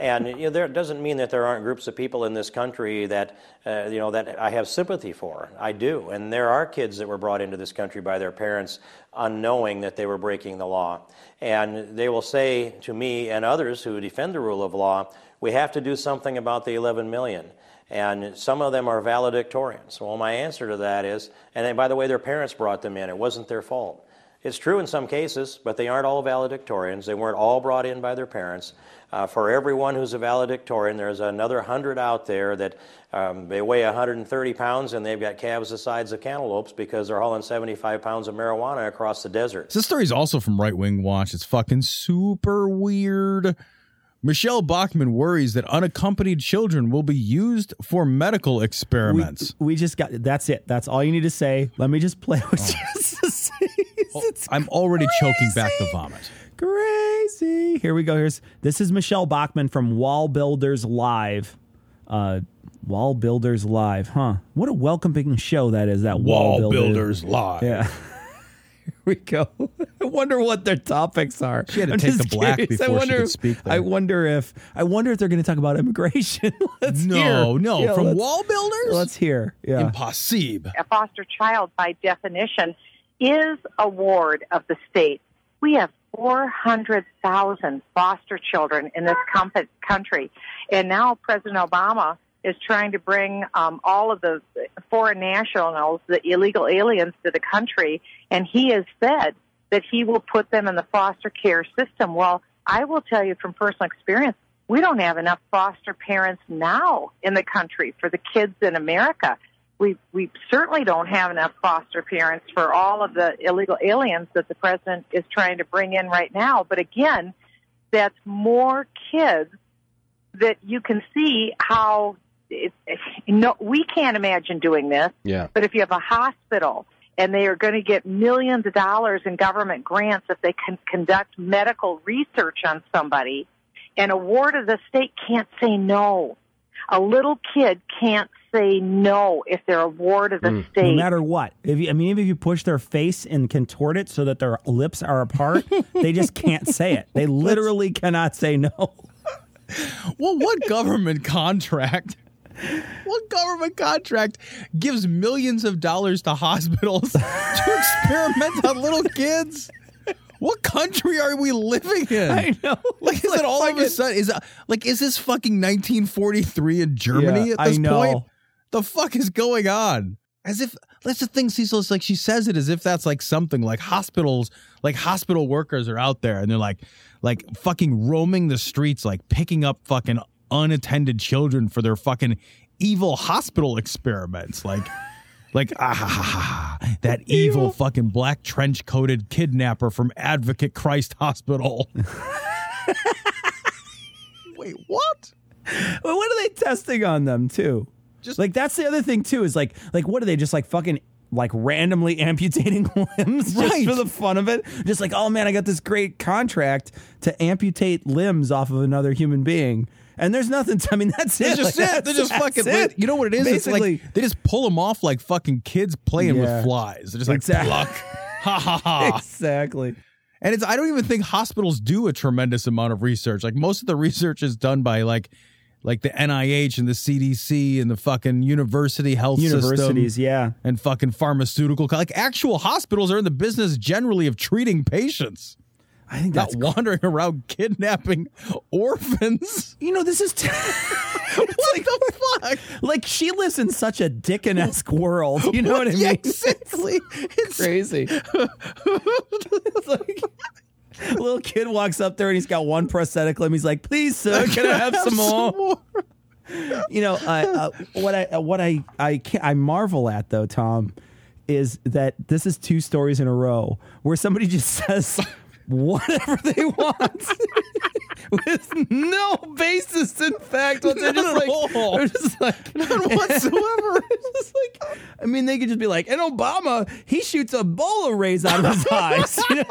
And you know, there it doesn't mean that there aren't groups of people in this country that uh, you know that I have sympathy for. I do, and there are kids that were brought into this country by their parents unknowing that they were breaking the law, and they will say to me and others who defend the rule of law, "We have to do something about the 11 million." And some of them are valedictorians. Well, my answer to that is, and then, by the way, their parents brought them in. It wasn't their fault. It's true in some cases, but they aren't all valedictorians. They weren't all brought in by their parents. Uh, for everyone who's a valedictorian, there's another hundred out there that um, they weigh 130 pounds and they've got calves the size of cantaloupes because they're hauling 75 pounds of marijuana across the desert. This story's also from Right Wing Watch. It's fucking super weird. Michele Bachmann worries that unaccompanied children will be used for medical experiments. we just got that's it. That's all you need to say. Let me just play what Oh. It's I'm already choking back the vomit. crazy. Here we go. Here's this is Michele Bachmann from Wall Builders Live. Uh, Wall Builders Live, huh? What a welcoming show that is. That Wall, Wall Builders Live. Yeah. Here we go. I wonder what their topics are. She had to I'm take just the black curious. before I she wonder, could speak there. I wonder if I wonder if they're going to talk about immigration. let's No, hear. no, Yeah, from let's- Wall Builders? Let's hear. Yeah. Impossible. a foster child by definition is a ward of the state. We have 400,000 foster children in this com- country. And now President Obama is trying to bring um, all of the foreign nationals, the illegal aliens to the country. And he has said that he will put them in the foster care system. Well, I will tell you from personal experience, we don't have enough foster parents now in the country for the kids in America we we certainly don't have enough foster parents for all of the illegal aliens that the president is trying to bring in right now. But again, that's more kids that you can see how it, no, we can't imagine doing this. Yeah. But if you have a hospital and they are going to get millions of dollars in government grants if they can conduct medical research on somebody, and a ward of the state can't say no. A little kid can't say no if they're a ward of the mm. No state. No matter what. If you, I mean, even if you push their face and contort it so that their lips are apart, they just can't say it. They literally cannot say no. Well, what government contract What government contract gives millions of dollars to hospitals to experiment on little kids? What country are we living in? I know. Like, is Like it all of a sudden? Is it, like, is this fucking 1943 in Germany Yeah, at this I know. point? The fuck is going on? As if that's the thing, Cecil. It's like she says it as if that's like something like hospitals, like hospital workers are out there and they're like, like fucking roaming the streets, like picking up fucking unattended children for their fucking evil hospital experiments. Like, like ah, ha, ha, ha, ha, that evil fucking black trench coated kidnapper from Advocate Christ Hospital. Wait, what? Well, what are they testing on them too? Just like that's the other thing too is like like what are they just like fucking like randomly amputating limbs just Right. for the fun of it? Just like oh man, I got this great contract to amputate limbs off of another human being. And there's nothing. To, I mean, that's That's it. just Like, it. They're just fucking. it. You know what it is? Basically, it's like they just pull them off like fucking kids playing Yeah. with flies. They're just like Exactly. pluck, ha ha ha. exactly. And it's I don't even think hospitals do a tremendous amount of research. Like most of the research is done by like like the NIH and the CDC and the fucking university health Universities, system yeah. and fucking pharmaceutical like actual hospitals are in the business generally of treating patients. I think not that's wandering around kidnapping orphans. You know, this is t- what the fuck? like she lives in such a Dickens-esque world. You know what I mean? Yeah, exactly. It's crazy. It's like a little kid walks up there and he's got one prosthetic limb. He's like, "Please, sir, can I have some more?" You know, uh, uh, what I uh, what I I can I marvel at though, Tom, is that this is two stories in a row where somebody just says whatever they want with no basis in fact. What they're just like, they're just like None whatsoever. Just like, I mean, they could just be like, and Obama, he shoots a Ebola rays out of his eyes. You know,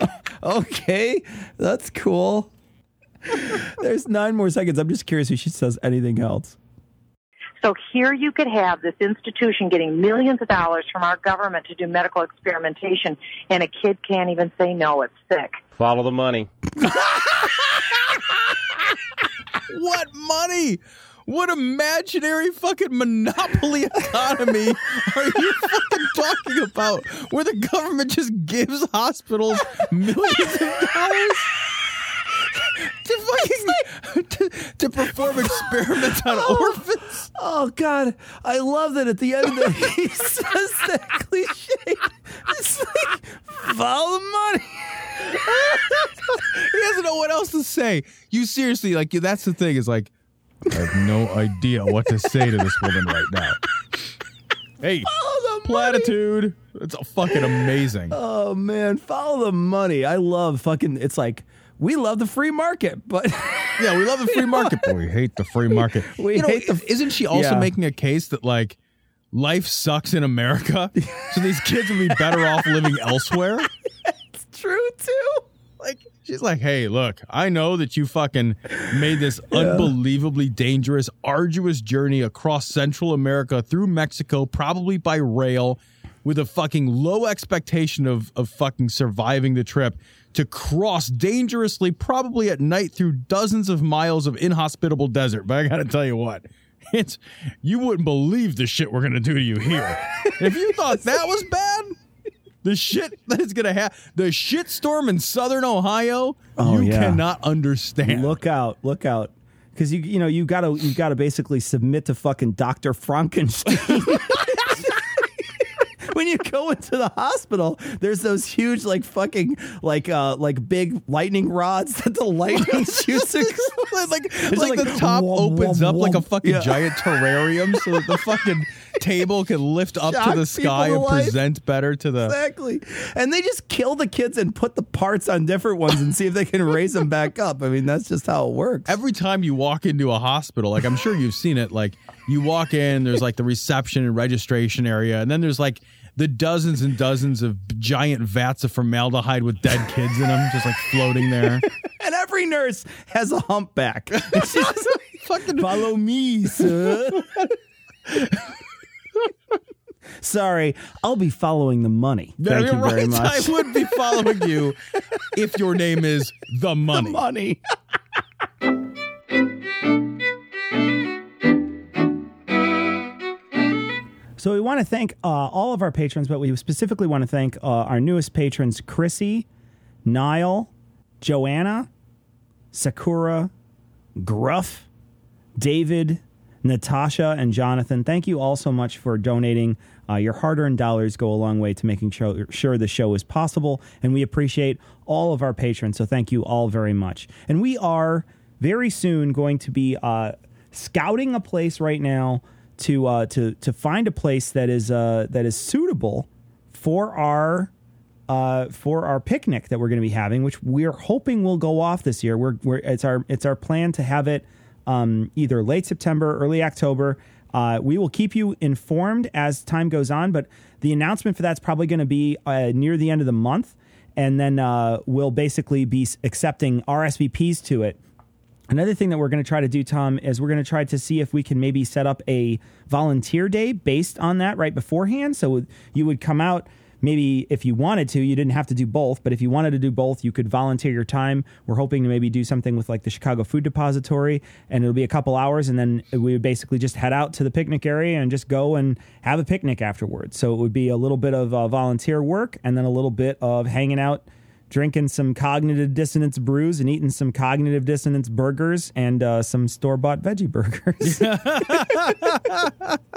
like, okay, that's cool. There's nine more seconds. I'm just curious if she says anything else. So here you could have this institution getting millions of dollars from our government to do medical experimentation, and a kid can't even say no, it's sick. Follow the money. What money? What imaginary fucking monopoly economy are you fucking talking about? Where the government just gives hospitals millions of dollars to fucking to, to perform experiments on oh, orphans? Oh God, I love that at the end of the he says that cliche. It's like follow the money. he doesn't know what else to say. You seriously like that's the thing is like I have no idea what to say to this woman right now. Hey, the platitude. It's fucking amazing. Oh man, follow the money. I love fucking. It's like we love the free market, but Yeah, we love the free market, but we hate the free market. We you know, hate the- isn't she also Yeah. making a case that like life sucks in America, so these kids would be better off living elsewhere? it's true too. Like she's like, hey, look, I know that you fucking made this unbelievably dangerous, arduous journey across Central America through Mexico, probably by rail, with a fucking low expectation of of fucking surviving the trip to cross dangerously, probably at night through dozens of miles of inhospitable desert. But I gotta tell you what. It's you wouldn't believe the shit we're gonna do to you here. if you thought that was bad, the shit that is gonna happen, the shit storm in southern Ohio, Oh, you yeah. cannot understand. Look out! Look out! Because you you know you gotta you gotta basically submit to fucking Doctor Frankenstein. When you go into the hospital, there's those huge like fucking like uh like big lightning rods that the lightning shoots. across. like, It's like, the top womp, opens womp, up like a fucking Yeah. giant terrarium so that the fucking table can lift up Shock to the sky and life. present better to the Exactly. And they just kill the kids and put the parts on different ones and see if they can raise them back up. I mean, that's just how it works. every time you walk into a hospital, like I'm sure you've seen it, like you walk in, there's like the reception and registration area, and then there's like the dozens and dozens of giant vats of formaldehyde with dead kids in them, just like floating there. And every nurse has a humpback. And she's just like, follow me, sir. Sorry, I'll be following the money. Thank you very right. much. I would be following you if your name is the money. The money. so we want to thank uh, all of our patrons, but we specifically want to thank uh, our newest patrons: Chrissy, Niall, Joanna, Sakura, Gruff, David, Natasha, and Jonathan. Thank you all so much for donating. Uh, your hard-earned dollars go a long way to making sure, sure the show is possible, and we appreciate all of our patrons. So thank you all very much. And we are very soon going to be uh, scouting a place right now to uh, to to find a place that is uh, that is suitable for our uh, for our picnic that we're going to be having, which we're hoping will go off this year. We're, we're it's our it's our plan to have it um, either late September, early October. Uh, we will keep you informed as time goes on, but the announcement for that's probably going to be uh, near the end of the month, and then uh, we'll basically be accepting RSVPs to it. Another thing that we're going to try to do, Tom, is we're going to try to see if we can maybe set up a volunteer day based on that right beforehand. So you would come out, maybe if you wanted to, you didn't have to do both, but if you wanted to do both, you could volunteer your time. We're hoping to maybe do something with like the Chicago Food Depository, and it'll be a couple hours, and then we would basically just head out to the picnic area and just go and have a picnic afterwards. So it would be a little bit of uh, volunteer work and then a little bit of hanging out drinking some cognitive dissonance brews and eating some cognitive dissonance burgers and uh, some store bought veggie burgers.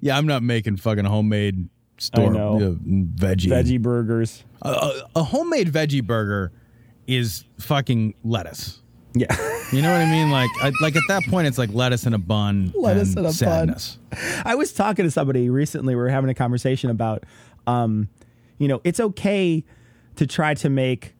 Yeah, I'm not making fucking homemade store know. uh, veggie veggie burgers. A, a, a homemade veggie burger is fucking lettuce. Yeah, you know what I mean. Like, I, like at that point, it's like lettuce in a bun. Lettuce and in a bun. I was talking to somebody recently. We were having a conversation about, um, you know, it's okay to try to make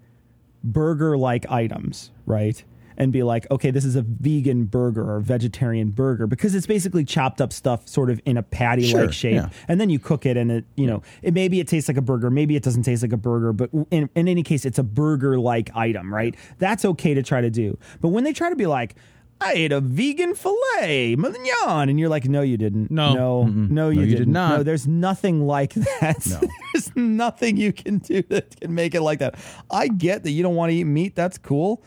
burger like items, right? And be like, okay, this is a vegan burger or vegetarian burger because it's basically chopped up stuff sort of in a patty like Sure, shape. yeah. And then you cook it and it, you know, it maybe it tastes like a burger, maybe it doesn't taste like a burger, but in, in any case, it's a burger like item, right? That's okay to try to do. But when they try to be like, I ate a vegan filet mignon, and you're like, no, you didn't. No. no, Mm-mm. no, you, No, you did didn't. No, there's nothing like that. No. there's nothing you can do that can make it like that. I get that you don't want to eat meat. That's cool, but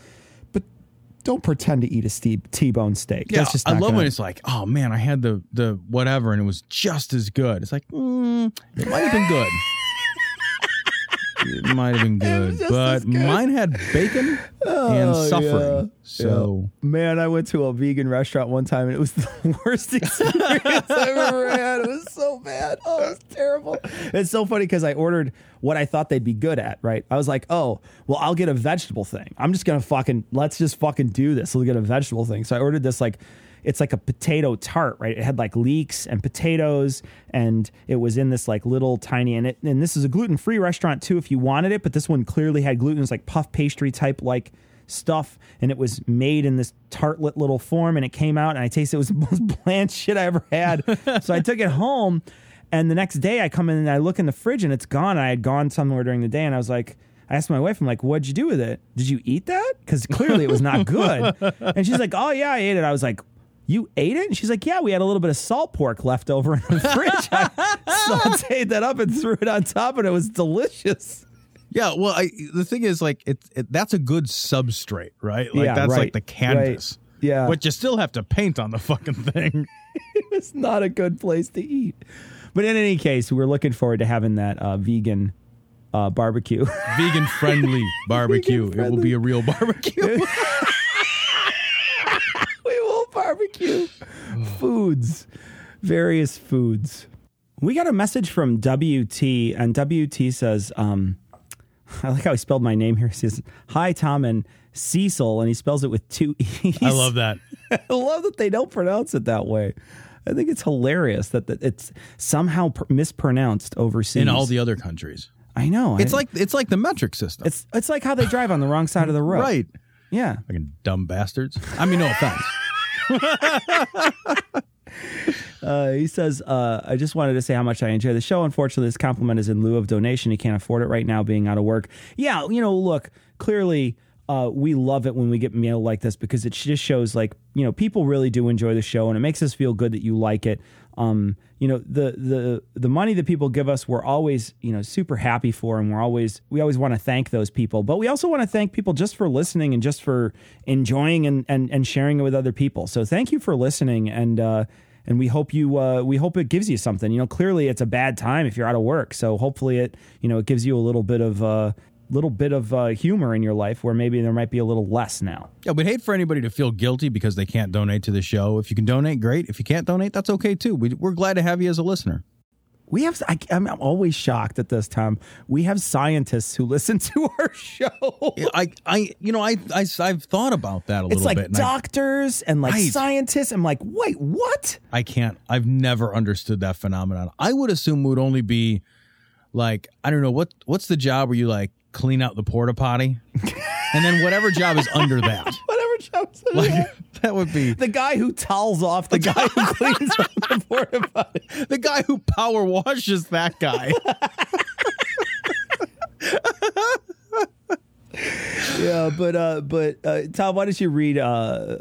don't pretend to eat a T bone steak. Yeah, That's just I love gonna- when it's like, oh man, I had the the whatever, and it was just as good. It's like, mm, it might have been good. It might have been good, but good. mine had bacon and Oh, suffering. yeah. So Yeah. man, I went to a vegan restaurant one time and it was the worst experience I've ever had. It was so bad. Oh, it was terrible. It's so funny because I ordered what I thought they'd be good at, right? I was like, oh, well, I'll get a vegetable thing. I'm just gonna fucking let's just fucking do this. We'll get a vegetable thing. So I ordered this like it's like a potato tart, right? It had like leeks and potatoes, and it was in this like little tiny and it and this is a gluten free restaurant too if you wanted it, but this one clearly had gluten. It was like puff pastry type like stuff, and it was made in this tartlet little form, and it came out, and I tasted it was the most bland shit I ever had. so I took it home, and the next day I come in and I look in the fridge, and it's gone. I had gone somewhere during the day, and I was like. I asked my wife, I'm like, what'd you do with it? Did you eat that? Because clearly it was not good. and she's like, oh, yeah, I ate it. I was like, you ate it? And she's like, yeah, we had a little bit of salt pork left over in the fridge. I sauteed that up and threw it on top, and it was delicious. yeah, well, I the thing is like it, it that's a good substrate, right? Like Yeah, that's right, like the canvas. right. Yeah. but you still have to paint on the fucking thing. it's not a good place to eat. But in any case, we're looking forward to having that uh, vegan uh, barbecue. Vegan friendly barbecue. It will be a real barbecue. we will foods, various foods. We got a message from WT, and WT says, um, I like how he spelled my name here. He says, Hi, Tom and Cecil, and he spells it with two E's. I love that. I love that they don't pronounce it that way. I think it's hilarious that, that it's somehow pr- mispronounced overseas. In all the other countries. I know. It's I- like it's like the metric system. it's it's like how they drive on the wrong side of the road. right. Yeah. Fucking dumb bastards. I mean, no offense. Uh, he says, uh, I just wanted to say how much I enjoy the show. Unfortunately, this compliment is in lieu of donation. He can't afford it right now, being out of work. Yeah, you know, look, clearly, uh, we love it when we get mail like this because it just shows, like, you know, people really do enjoy the show, and it makes us feel good that you like it. Um, you know, the the the money that people give us, we're always, you know, super happy for, and we're always we always want to thank those people. But we also want to thank people just for listening and just for enjoying and and and sharing it with other people. So thank you for listening and. uh and we hope you uh, we hope it gives you something. You know, clearly it's a bad time if you're out of work, so hopefully it you know it gives you a little bit of uh, little bit of uh, humor in your life where maybe there might be a little less now. Yeah, we'd hate for anybody to feel guilty because they can't donate to the show. If you can donate, great. If you can't donate, that's okay too. We, we're glad to have you as a listener. We have. I, I'm always shocked at this time. We have scientists who listen to our show. Yeah, I, I, you know, I, I, I've thought about that a It's little like bit. and I- doctors and like Right. scientists. I'm like, wait, what? I can't. I've never understood that phenomenon. I would assume it would only be like I don't know what what's the job where you like clean out the porta potty, and then whatever job is under that. Whatever jobs. Like that would be the guy who towels off the guy who cleans up the porta potty. the guy who power washes that guy. yeah, but uh, but uh, Tom, why don't you read uh,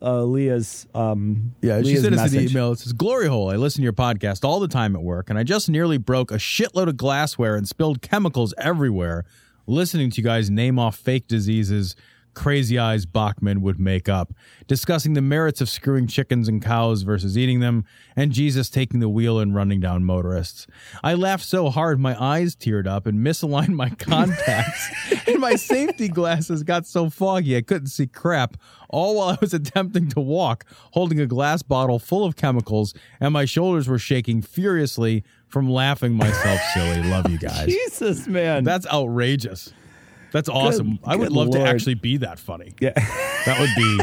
uh Leah's um Yeah, she Leah's sent us an email. It says, Glory hole, I listen to your podcast all the time at work, and I just nearly broke a shitload of glassware and spilled chemicals everywhere listening to you guys name off fake diseases Crazy Eyes Bachmann would make up, discussing the merits of screwing chickens and cows versus eating them, and Jesus taking the wheel and running down motorists. I laughed so hard my eyes teared up and misaligned my contacts, and my safety glasses got so foggy I couldn't see crap, all while I was attempting to walk, holding a glass bottle full of chemicals, and my shoulders were shaking furiously from laughing myself silly. Love you guys. Jesus, man. That's outrageous. That's awesome. I would good love to actually be that funny. Yeah. That would be.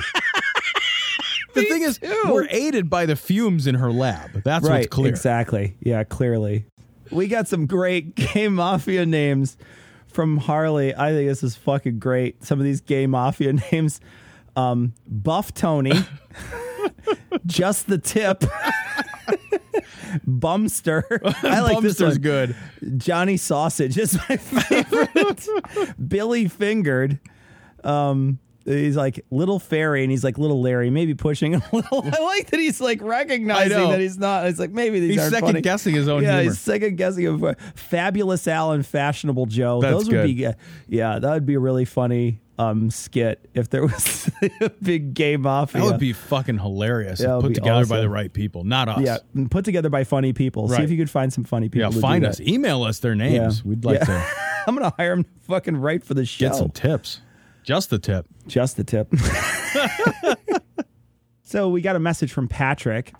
the thing is, we're aided by the fumes in her lab. That's right, what's clear. Exactly. Yeah, clearly. We got some great gay mafia names from Harley. I think this is fucking great. Some of these gay mafia names. Um, Buff Tony. Just the tip. Bumster. I like this one. good. Johnny Sausage is my favorite. Billy Fingered. Um, he's like little fairy, and he's like little Larry, maybe pushing a little. I like that he's like recognizing that he's not. It's like maybe these He's aren't second funny. guessing his own Yeah, humor. he's second guessing of fabulous Alan, fashionable Joe. That's Those would good. be, yeah, that would be a really funny um skit if there was a big gay mafia. That would be fucking hilarious. That if put together by the right people, not us. yeah, put together by funny people. See if you could find some funny people. Yeah, find that. us. Email us their names. Yeah. We'd like Yeah. to I'm gonna hire him to fucking write for the show. get some tips. Just the tip. Just the tip. so we got a message from Patrick,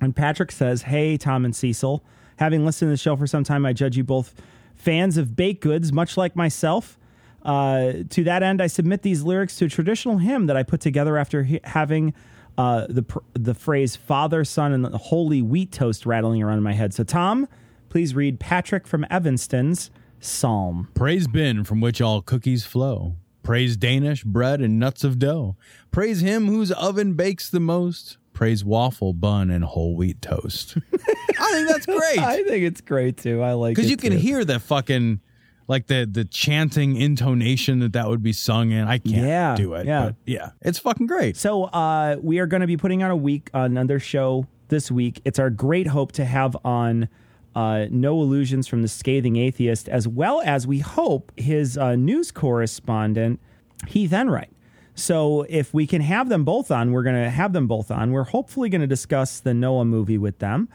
and Patrick says, "Hey, Tom and Cecil, having listened to the show for some time, I judge you both fans of baked goods, much like myself." Uh, to that end, I submit these lyrics to a traditional hymn that I put together after he- having uh, the pr- the phrase "Father, Son, and the Holy Wheat Toast" rattling around in my head. So, Tom, please read Patrick from Evanston's Psalm. Praise bin from which all cookies flow. Praise Danish bread and nuts of dough. Praise him whose oven bakes the most. Praise waffle, bun, and whole wheat toast. I think that's great. I think it's great too. I like it. Because you can too. hear the fucking, like the the chanting intonation that that would be sung in. I can't Yeah, do it. yeah. but yeah, it's fucking great. So uh, we are going to be putting on a week another show this week. It's our great hope to have on uh, Noah Lugeons from the Scathing Atheist, as well as we hope his uh, news correspondent Heath Enright. So if we can have them both on, we're going to have them both on. We're hopefully going to discuss the Noah movie with them.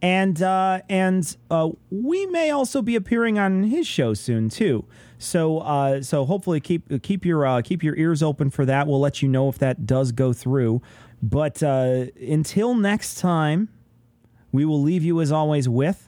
And uh, and uh, we may also be appearing on his show soon too. So uh, so hopefully keep keep your uh, keep your ears open for that. We'll let you know if that does go through. But uh, until next time, we will leave you as always with